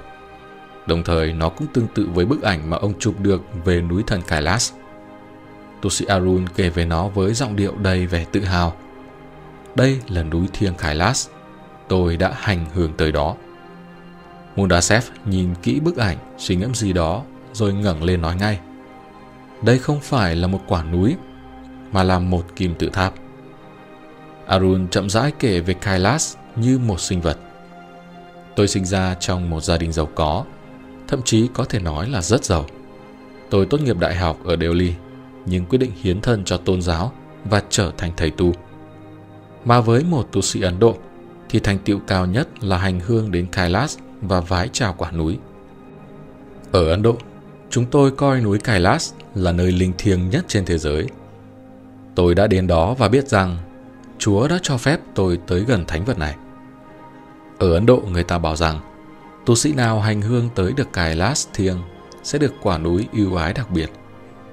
A: Đồng thời nó cũng tương tự với bức ảnh mà ông chụp được về núi thần Kailas. Tu sĩ Arun kể về nó với giọng điệu đầy vẻ tự hào. Đây là núi thiêng Kailas, tôi đã hành hưởng tới đó. Mundasev nhìn kỹ bức ảnh, suy ngẫm gì đó, rồi ngẩng lên nói ngay. Đây không phải là một quả núi, mà là một kim tự tháp. Arun chậm rãi kể về Kailas như một sinh vật. Tôi sinh ra trong một gia đình giàu có, thậm chí có thể nói là rất giàu. Tôi tốt nghiệp đại học ở Delhi, nhưng quyết định hiến thân cho tôn giáo và trở thành thầy tu. Mà với một tu sĩ Ấn Độ, thì thành tựu cao nhất là hành hương đến Kailas và vái chào quả núi. Ở Ấn Độ, chúng tôi coi núi Kailas là nơi linh thiêng nhất trên thế giới. Tôi đã đến đó và biết rằng Chúa đã cho phép tôi tới gần thánh vật này. Ở Ấn Độ, người ta bảo rằng, tu sĩ nào hành hương tới được Kailas thiêng sẽ được quả núi ưu ái đặc biệt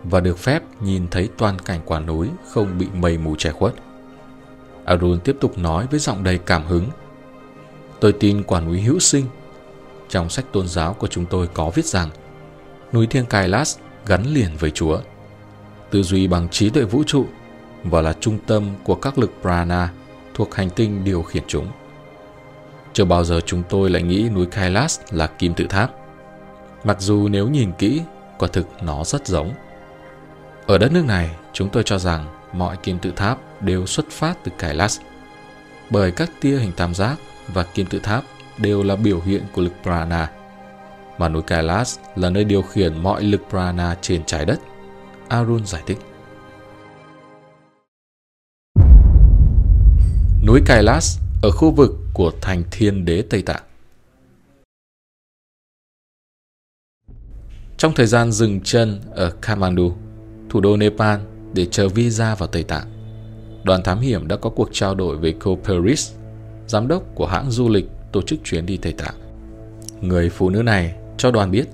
A: và được phép nhìn thấy toàn cảnh quả núi không bị mây mù che khuất. Arun tiếp tục nói với giọng đầy cảm hứng. Tôi tin quả núi hữu sinh. Trong sách tôn giáo của chúng tôi có viết rằng, núi thiêng Kailas gắn liền với Chúa. Tư duy bằng trí tuệ vũ trụ và là trung tâm của các lực prana thuộc hành tinh điều khiển chúng. Chưa bao giờ chúng tôi lại nghĩ núi Kailas là kim tự tháp. Mặc dù nếu nhìn kỹ, quả thực nó rất giống. Ở đất nước này, chúng tôi cho rằng mọi kim tự tháp đều xuất phát từ Kailas. Bởi các tia hình tam giác và kim tự tháp đều là biểu hiện của lực prana. Mà núi Kailas là nơi điều khiển mọi lực prana trên trái đất. Arun giải thích. Núi Kailas ở khu vực của thành thiên đế Tây Tạng. Trong thời gian dừng chân ở Kathmandu, thủ đô Nepal để chờ visa vào Tây Tạng, đoàn thám hiểm đã có cuộc trao đổi với cô Paris, giám đốc của hãng du lịch tổ chức chuyến đi Tây Tạng. Người phụ nữ này cho đoàn biết,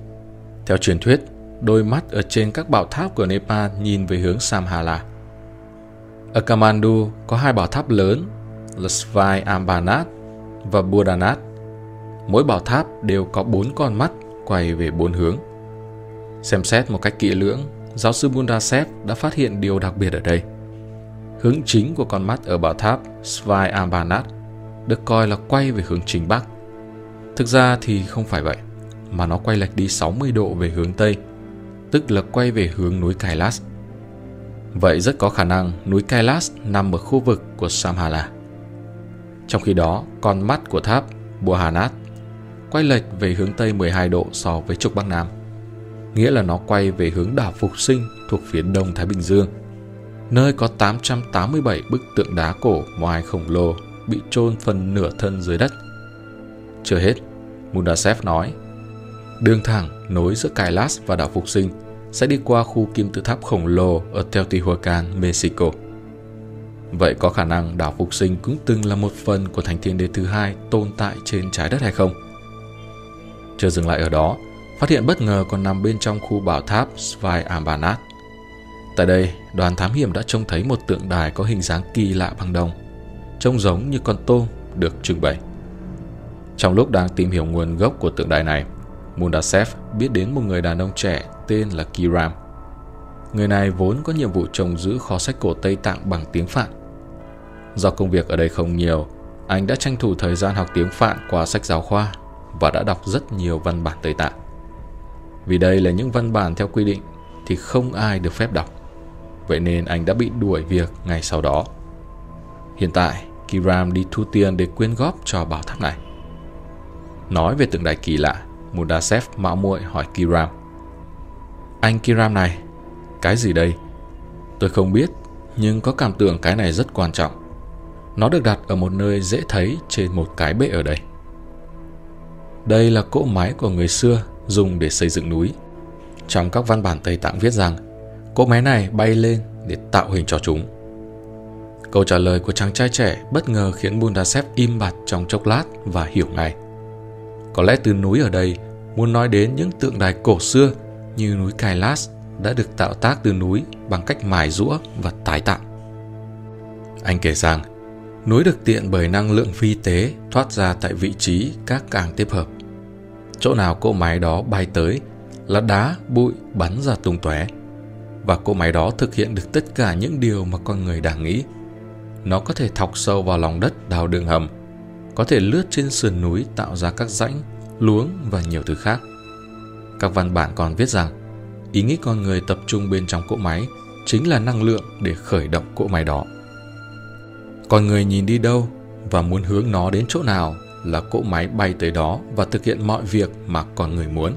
A: theo truyền thuyết, đôi mắt ở trên các bảo tháp của Nepal nhìn về hướng Samhala. Ở Kathmandu có hai bảo tháp lớn là Svai Ambanat và Buddhanath. Mỗi bảo tháp đều có bốn con mắt quay về bốn hướng. Xem xét một cách kỹ lưỡng, giáo sư Bundasev đã phát hiện điều đặc biệt ở đây. Hướng chính của con mắt ở bảo tháp Svai Ambanat được coi là quay về hướng chính bắc. Thực ra thì không phải vậy, mà nó quay lệch đi 60 độ về hướng tây, tức là quay về hướng núi Kailas. Vậy rất có khả năng núi Kailas nằm ở khu vực của Samhala. Trong khi đó, con mắt của tháp Buhanat quay lệch về hướng Tây 12 độ so với trục Bắc Nam. Nghĩa là nó quay về hướng đảo Phục Sinh thuộc phía đông Thái Bình Dương, nơi có 887 bức tượng đá cổ ngoài khổng lồ bị chôn phần nửa thân dưới đất. Chưa hết, Mundasev nói, đường thẳng nối giữa Kailas và đảo Phục Sinh sẽ đi qua khu kim tự tháp khổng lồ ở Teotihuacan, Mexico. Vậy có khả năng đảo Phục Sinh cũng từng là một phần của thành thiên đế thứ hai tồn tại trên trái đất hay không? Chưa dừng lại ở đó, phát hiện bất ngờ còn nằm bên trong khu bảo tháp Svai Ambanat. Tại đây, đoàn thám hiểm đã trông thấy một tượng đài có hình dáng kỳ lạ bằng đồng, trông giống như con tôm được trưng bày. Trong lúc đang tìm hiểu nguồn gốc của tượng đài này, Mundasef biết đến một người đàn ông trẻ tên là Kiram. Người này vốn có nhiệm vụ trông giữ kho sách cổ Tây Tạng bằng tiếng Phạn. Do công việc ở đây không nhiều, anh đã tranh thủ thời gian học tiếng Phạn qua sách giáo khoa và đã đọc rất nhiều văn bản Tây Tạng. Vì đây là những văn bản theo quy định thì không ai được phép đọc. Vậy nên anh đã bị đuổi việc ngay sau đó. Hiện tại, Kiram đi thu tiền để quyên góp cho bảo tháp này. Nói về tượng đài kỳ lạ, Mudasev mạo muội hỏi Kiram. Anh Kiram này, cái gì đây? Tôi không biết, nhưng có cảm tưởng cái này rất quan trọng. Nó được đặt ở một nơi dễ thấy trên một cái bệ ở đây. Đây là cỗ máy của người xưa dùng để xây dựng núi. Trong các văn bản Tây Tạng viết rằng cỗ máy này bay lên để tạo hình cho chúng. Câu trả lời của chàng trai trẻ bất ngờ khiến Bundasep im bặt trong chốc lát và hiểu ngay. Có lẽ từ núi ở đây muốn nói đến những tượng đài cổ xưa như núi Kailas đã được tạo tác từ núi bằng cách mài rũa và tái tạo. Anh kể rằng, núi được tiện bởi năng lượng vi tế thoát ra tại vị trí các càng tiếp hợp. Chỗ nào cỗ máy đó bay tới là đá, bụi bắn ra tung tóe và cỗ máy đó thực hiện được tất cả những điều mà con người đang nghĩ. Nó có thể thọc sâu vào lòng đất đào đường hầm, có thể lướt trên sườn núi tạo ra các rãnh, luống và nhiều thứ khác. Các văn bản còn viết rằng ý nghĩ con người tập trung bên trong cỗ máy chính là năng lượng để khởi động cỗ máy đó. Còn người nhìn đi đâu và muốn hướng nó đến chỗ nào là cỗ máy bay tới đó và thực hiện mọi việc mà con người muốn.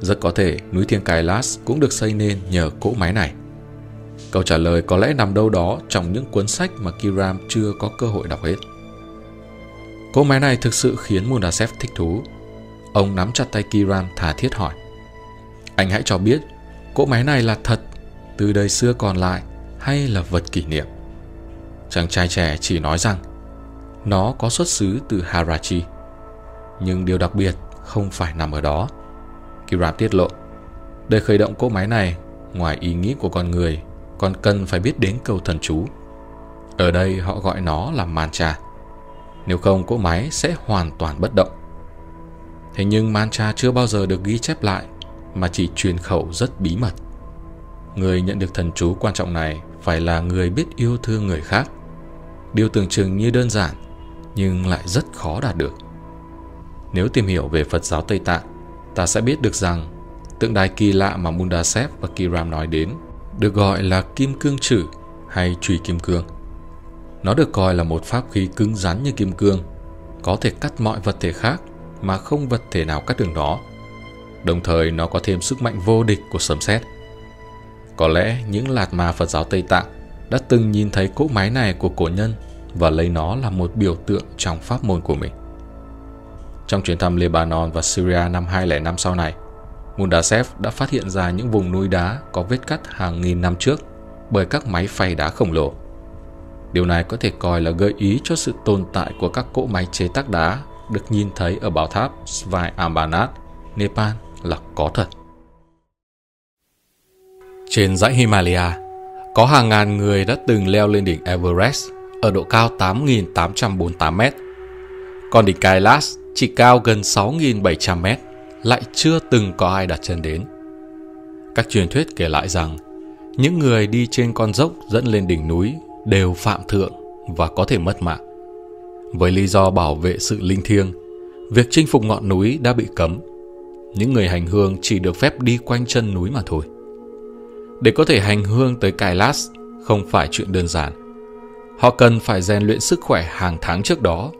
A: Rất có thể núi Thiên Kailas cũng được xây nên nhờ cỗ máy này. Câu trả lời có lẽ nằm đâu đó trong những cuốn sách mà Kiram chưa có cơ hội đọc hết. Cỗ máy này thực sự khiến Mundasev thích thú. Ông nắm chặt tay Kiram thả thiết hỏi. Anh hãy cho biết, cỗ máy này là thật, từ đời xưa còn lại hay là vật kỷ niệm? Chàng trai trẻ chỉ nói rằng nó có xuất xứ từ Harachi. Nhưng điều đặc biệt không phải nằm ở đó. Kiram tiết lộ, để khởi động cỗ máy này, ngoài ý nghĩ của con người, còn cần phải biết đến câu thần chú. Ở đây họ gọi nó là mantra. Nếu không cỗ máy sẽ hoàn toàn bất động. Thế nhưng mantra chưa bao giờ được ghi chép lại mà chỉ truyền khẩu rất bí mật. Người nhận được thần chú quan trọng này phải là người biết yêu thương người khác. Điều tưởng chừng như đơn giản nhưng lại rất khó đạt được. Nếu tìm hiểu về Phật giáo Tây Tạng, ta sẽ biết được rằng tượng đài kỳ lạ mà Mundasep và Kiram nói đến được gọi là kim cương trử hay chùy kim cương. Nó được coi là một pháp khí cứng rắn như kim cương, có thể cắt mọi vật thể khác mà không vật thể nào cắt được nó. Đồng thời nó có thêm sức mạnh vô địch của sấm sét. Có lẽ những lạt ma Phật giáo Tây Tạng đã từng nhìn thấy cỗ máy này của cổ nhân và lấy nó là một biểu tượng trong pháp môn của mình. Trong chuyến thăm Lebanon và Syria năm 2005 sau này, Mundasev đã phát hiện ra những vùng núi đá có vết cắt hàng nghìn năm trước bởi các máy phay đá khổng lồ. Điều này có thể coi là gợi ý cho sự tồn tại của các cỗ máy chế tác đá được nhìn thấy ở bảo tháp Svai Ambanat, Nepal là có thật. Trên dãy Himalaya, có hàng ngàn người đã từng leo lên đỉnh Everest ở độ cao 8.848 m. Còn đỉnh Kailas chỉ cao gần 6.700 m, lại chưa từng có ai đặt chân đến. Các truyền thuyết kể lại rằng, những người đi trên con dốc dẫn lên đỉnh núi đều phạm thượng và có thể mất mạng. Với lý do bảo vệ sự linh thiêng, việc chinh phục ngọn núi đã bị cấm. Những người hành hương chỉ được phép đi quanh chân núi mà thôi. Để có thể hành hương tới Kailas không phải chuyện đơn giản. Họ cần phải rèn luyện sức khỏe hàng tháng trước đó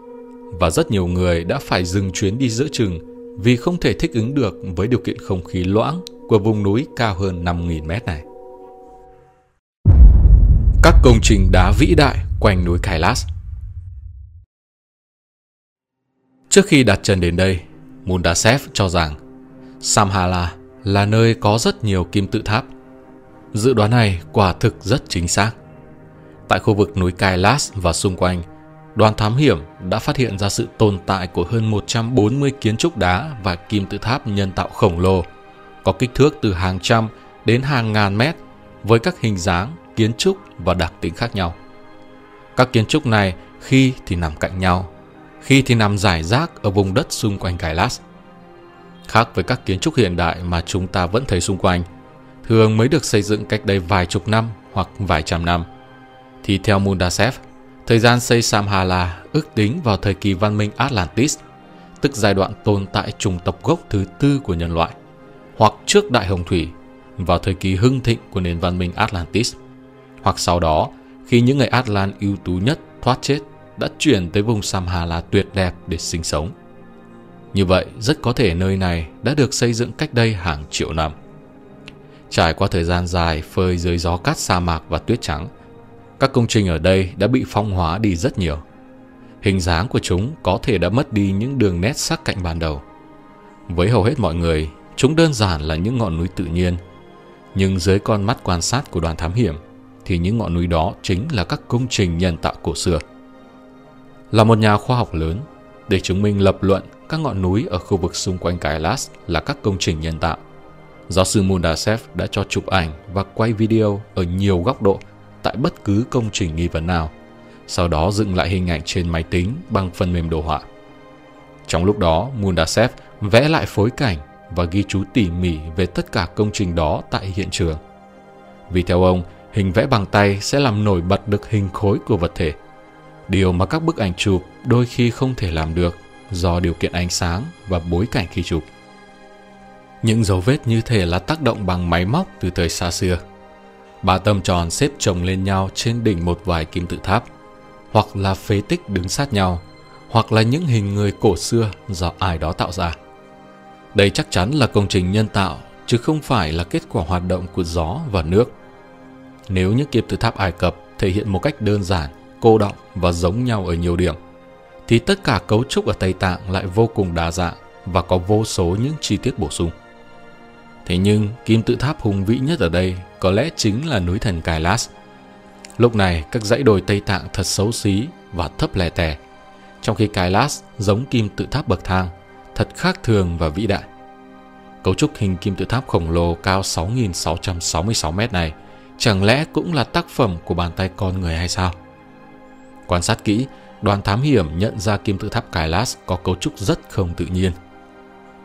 A: và rất nhiều người đã phải dừng chuyến đi giữa chừng vì không thể thích ứng được với điều kiện không khí loãng của vùng núi cao hơn 5.000 mét này. Các công trình đá vĩ đại quanh núi Kailas Trước khi đặt chân đến đây, Mundasev cho rằng Samhala là nơi có rất nhiều kim tự tháp. Dự đoán này quả thực rất chính xác. Tại khu vực núi Kailas và xung quanh, đoàn thám hiểm đã phát hiện ra sự tồn tại của hơn 140 kiến trúc đá và kim tự tháp nhân tạo khổng lồ, có kích thước từ hàng trăm đến hàng ngàn mét với các hình dáng, kiến trúc và đặc tính khác nhau. Các kiến trúc này khi thì nằm cạnh nhau, khi thì nằm rải rác ở vùng đất xung quanh Kailas. Khác với các kiến trúc hiện đại mà chúng ta vẫn thấy xung quanh, thường mới được xây dựng cách đây vài chục năm hoặc vài trăm năm, thì theo Mundasev, thời gian xây Samhala ước tính vào thời kỳ văn minh Atlantis, tức giai đoạn tồn tại chủng tộc gốc thứ tư của nhân loại, hoặc trước Đại Hồng Thủy, vào thời kỳ hưng thịnh của nền văn minh Atlantis, hoặc sau đó khi những người Atlan ưu tú nhất thoát chết đã chuyển tới vùng Samhala tuyệt đẹp để sinh sống. Như vậy, rất có thể nơi này đã được xây dựng cách đây hàng triệu năm. Trải qua thời gian dài phơi dưới gió cát sa mạc và tuyết trắng, các công trình ở đây đã bị phong hóa đi rất nhiều. Hình dáng của chúng có thể đã mất đi những đường nét sắc cạnh ban đầu. Với hầu hết mọi người, chúng đơn giản là những ngọn núi tự nhiên. Nhưng dưới con mắt quan sát của đoàn thám hiểm, thì những ngọn núi đó chính là các công trình nhân tạo cổ xưa. Là một nhà khoa học lớn, để chứng minh lập luận các ngọn núi ở khu vực xung quanh Kailash là các công trình nhân tạo. Giáo sư Mundasev đã cho chụp ảnh và quay video ở nhiều góc độ tại bất cứ công trình nghi vấn nào, sau đó dựng lại hình ảnh trên máy tính bằng phần mềm đồ họa. Trong lúc đó, Mundasev vẽ lại phối cảnh và ghi chú tỉ mỉ về tất cả công trình đó tại hiện trường. Vì theo ông, hình vẽ bằng tay sẽ làm nổi bật được hình khối của vật thể. Điều mà các bức ảnh chụp đôi khi không thể làm được do điều kiện ánh sáng và bối cảnh khi chụp. Những dấu vết như thể là tác động bằng máy móc từ thời xa xưa. Ba tâm tròn xếp chồng lên nhau trên đỉnh một vài kim tự tháp, hoặc là phế tích đứng sát nhau, hoặc là những hình người cổ xưa do ai đó tạo ra. Đây chắc chắn là công trình nhân tạo, chứ không phải là kết quả hoạt động của gió và nước. Nếu những kim tự tháp Ai Cập thể hiện một cách đơn giản, cô động và giống nhau ở nhiều điểm, thì tất cả cấu trúc ở Tây Tạng lại vô cùng đa dạng và có vô số những chi tiết bổ sung. Thế nhưng, kim tự tháp hùng vĩ nhất ở đây có lẽ chính là núi thần Kailash. Lúc này, các dãy đồi Tây Tạng thật xấu xí và thấp lè tè, trong khi Kailash giống kim tự tháp bậc thang, thật khác thường và vĩ đại. Cấu trúc hình kim tự tháp khổng lồ cao 6.666 mét này chẳng lẽ cũng là tác phẩm của bàn tay con người hay sao? Quan sát kỹ, đoàn thám hiểm nhận ra kim tự tháp Kailash có cấu trúc rất không tự nhiên.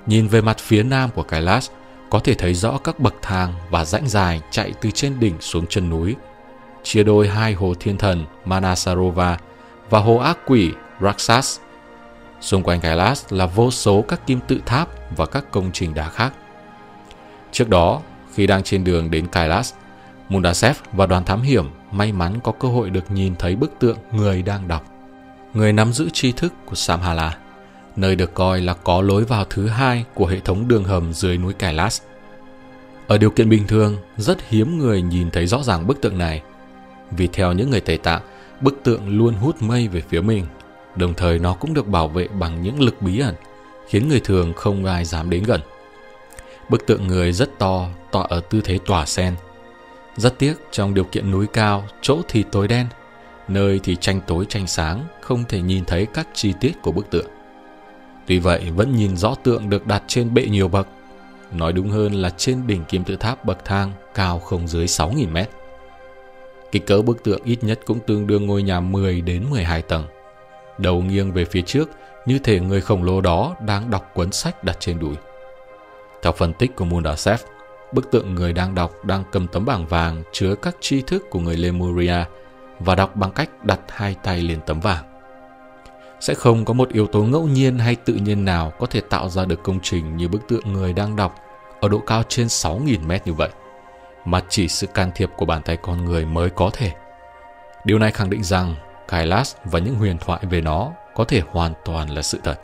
A: Nhìn về mặt phía nam của Kailash, có thể thấy rõ các bậc thang và rãnh dài chạy từ trên đỉnh xuống chân núi, chia đôi hai hồ thiên thần Manasarova và hồ ác quỷ Raksas. Xung quanh Kailas là vô số các kim tự tháp và các công trình đá khác. Trước đó, khi đang trên đường đến Kailas, Mundasev và đoàn thám hiểm may mắn có cơ hội được nhìn thấy bức tượng người đang đọc. Người nắm giữ tri thức của Samhala, nơi được coi là có lối vào thứ hai của hệ thống đường hầm dưới núi Kailash. Ở điều kiện bình thường, rất hiếm người nhìn thấy rõ ràng bức tượng này. Vì theo những người Tây Tạng, bức tượng luôn hút mây về phía mình, đồng thời nó cũng được bảo vệ bằng những lực bí ẩn, khiến người thường không ai dám đến gần. Bức tượng người rất to, tọa ở tư thế tỏa sen, rất tiếc trong điều kiện núi cao, chỗ thì tối đen, nơi thì tranh tối tranh sáng, không thể nhìn thấy các chi tiết của bức tượng. Tuy vậy vẫn nhìn rõ tượng được đặt trên bệ nhiều bậc, nói đúng hơn là trên đỉnh kim tự tháp bậc thang cao không dưới 6.000 mét. Kích cỡ bức tượng ít nhất cũng tương đương ngôi nhà 10 đến 12 tầng. Đầu nghiêng về phía trước như thể người khổng lồ đó đang đọc cuốn sách đặt trên đùi. Theo phân tích của Mundasev, Bức tượng người đang đọc đang cầm tấm bảng vàng chứa các tri thức của người Lemuria và đọc bằng cách đặt hai tay lên tấm vàng. Sẽ không có một yếu tố ngẫu nhiên hay tự nhiên nào có thể tạo ra được công trình như bức tượng người đang đọc ở độ cao trên 6.000 mét như vậy, mà chỉ sự can thiệp của bàn tay con người mới có thể. Điều này khẳng định rằng Kailash và những huyền thoại về nó có thể hoàn toàn là sự thật.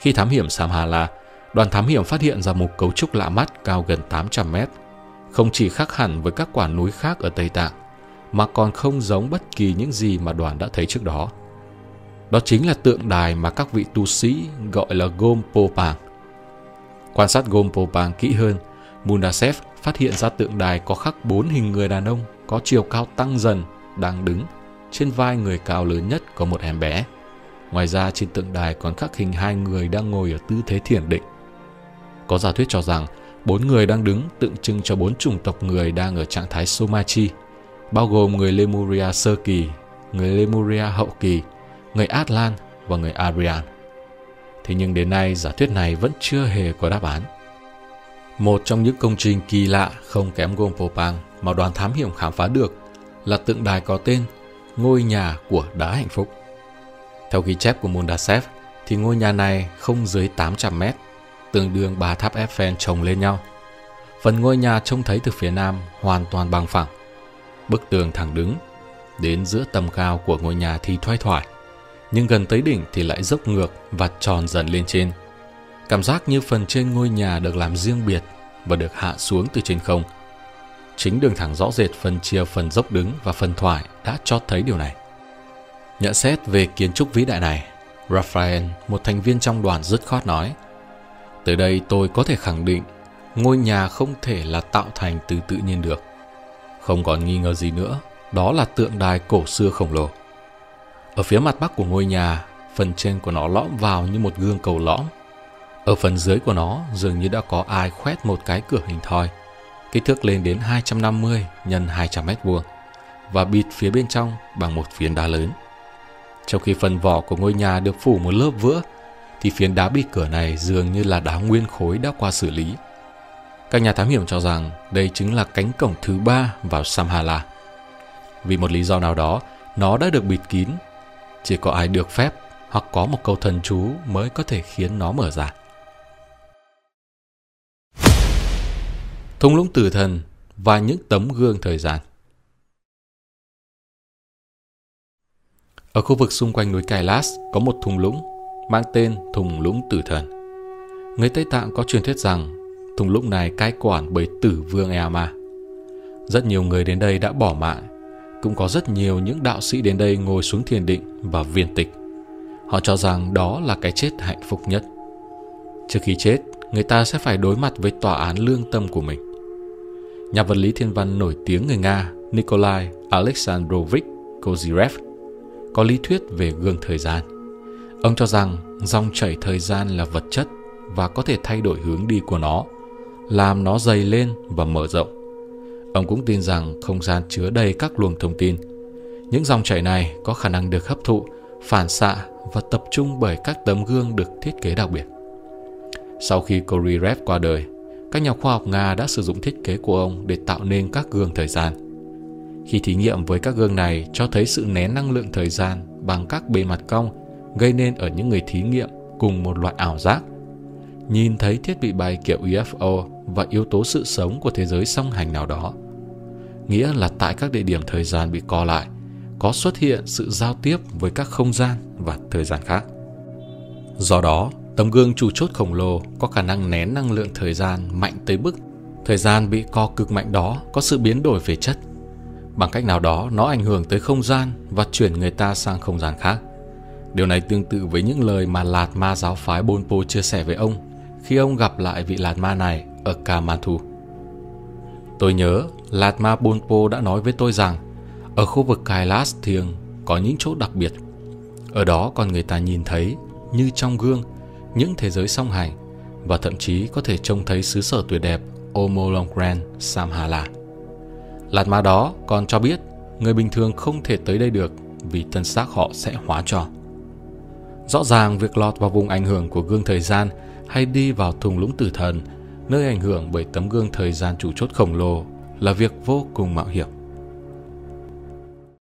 A: Khi thám hiểm Samhala, đoàn thám hiểm phát hiện ra một cấu trúc lạ mắt cao gần 800 mét, không chỉ khác hẳn với các quả núi khác ở Tây Tạng, mà còn không giống bất kỳ những gì mà đoàn đã thấy trước đó. Đó chính là tượng đài mà các vị tu sĩ gọi là Gompopang. Quan sát Gompopang kỹ hơn, Mundasev phát hiện ra tượng đài có khắc bốn hình người đàn ông có chiều cao tăng dần, đang đứng. Trên vai người cao lớn nhất có một em bé. Ngoài ra trên tượng đài còn khắc hình hai người đang ngồi ở tư thế thiền định. Có giả thuyết cho rằng Bốn người đang đứng tượng trưng cho bốn chủng tộc người đang ở trạng thái Somachi, bao gồm người Lemuria sơ kỳ, người Lemuria hậu kỳ, người Atlan và người Arian. Thế nhưng đến nay giả thuyết này vẫn chưa hề có đáp án. Một trong những công trình kỳ lạ không kém Gompopang mà đoàn thám hiểm khám phá được là tượng đài có tên Ngôi nhà của đá hạnh phúc. Theo ghi chép của Mundasev thì ngôi nhà này không dưới 800 mét, tương đương ba tháp Eiffel chồng lên nhau. Phần ngôi nhà trông thấy từ phía nam hoàn toàn bằng phẳng. Bức tường thẳng đứng, đến giữa tầm cao của ngôi nhà thì thoai thoải, nhưng gần tới đỉnh thì lại dốc ngược và tròn dần lên trên. Cảm giác như phần trên ngôi nhà được làm riêng biệt và được hạ xuống từ trên không. Chính đường thẳng rõ rệt phân chia phần dốc đứng và phần thoải đã cho thấy điều này. Nhận xét về kiến trúc vĩ đại này, Raphael, một thành viên trong đoàn dứt khoát nói Từ đây tôi có thể khẳng định ngôi nhà không thể là tạo thành từ tự nhiên được. Không còn nghi ngờ gì nữa, đó là tượng đài cổ xưa khổng lồ. Ở phía mặt bắc của ngôi nhà, phần trên của nó lõm vào như một gương cầu lõm. Ở phần dưới của nó dường như đã có ai khoét một cái cửa hình thoi, kích thước lên đến 250 x 200 mét vuông và bịt phía bên trong bằng một phiến đá lớn. Trong khi phần vỏ của ngôi nhà được phủ một lớp vữa, thì phiến đá bịt cửa này dường như là đá nguyên khối đã qua xử lý. Các nhà thám hiểm cho rằng đây chính là cánh cổng thứ ba vào Samhala. Vì một lý do nào đó, nó đã được bịt kín. Chỉ có ai được phép hoặc có một câu thần chú mới có thể khiến nó mở ra. Thung lũng tử thần và những tấm gương thời gian Ở khu vực xung quanh núi Kailas có một thung lũng mang tên thung lũng tử thần. Người Tây Tạng có truyền thuyết rằng thung lũng này cai quản bởi tử vương Eama. Rất nhiều người đến đây đã bỏ mạng. Cũng có rất nhiều những đạo sĩ đến đây ngồi xuống thiền định và viên tịch. Họ cho rằng đó là cái chết hạnh phúc nhất. Trước khi chết, người ta sẽ phải đối mặt với tòa án lương tâm của mình. Nhà vật lý thiên văn nổi tiếng người Nga Nikolai Alexandrovich Kozirev có lý thuyết về gương thời gian. Ông cho rằng dòng chảy thời gian là vật chất và có thể thay đổi hướng đi của nó, làm nó dày lên và mở rộng. Ông cũng tin rằng không gian chứa đầy các luồng thông tin. Những dòng chảy này có khả năng được hấp thụ, phản xạ và tập trung bởi các tấm gương được thiết kế đặc biệt. Sau khi Koryrev qua đời, các nhà khoa học Nga đã sử dụng thiết kế của ông để tạo nên các gương thời gian. Khi thí nghiệm với các gương này cho thấy sự nén năng lượng thời gian bằng các bề mặt cong gây nên ở những người thí nghiệm cùng một loại ảo giác. Nhìn thấy thiết bị bay kiểu UFO và yếu tố sự sống của thế giới song hành nào đó. Nghĩa là tại các địa điểm thời gian bị co lại, có xuất hiện sự giao tiếp với các không gian và thời gian khác. Do đó, tấm gương chủ chốt khổng lồ có khả năng nén năng lượng thời gian mạnh tới mức thời gian bị co cực mạnh đó có sự biến đổi về chất Bằng cách nào đó nó ảnh hưởng tới không gian và chuyển người ta sang không gian khác. Điều này tương tự với những lời mà Lạt Ma giáo phái Bonpo chia sẻ với ông khi ông gặp lại vị Lạt Ma này ở Kamathu. Tôi nhớ Lạt Ma Bonpo đã nói với tôi rằng ở khu vực Kailas Thiêng có những chỗ đặc biệt. Ở đó còn người ta nhìn thấy như trong gương những thế giới song hành và thậm chí có thể trông thấy xứ sở tuyệt đẹp Omolongren Samhala. Lạt ma đó còn cho biết người bình thường không thể tới đây được vì thân xác họ sẽ hóa trò. Rõ ràng việc lọt vào vùng ảnh hưởng của gương thời gian hay đi vào thùng lũng tử thần, nơi ảnh hưởng bởi tấm gương thời gian chủ chốt khổng lồ là việc vô cùng mạo hiểm.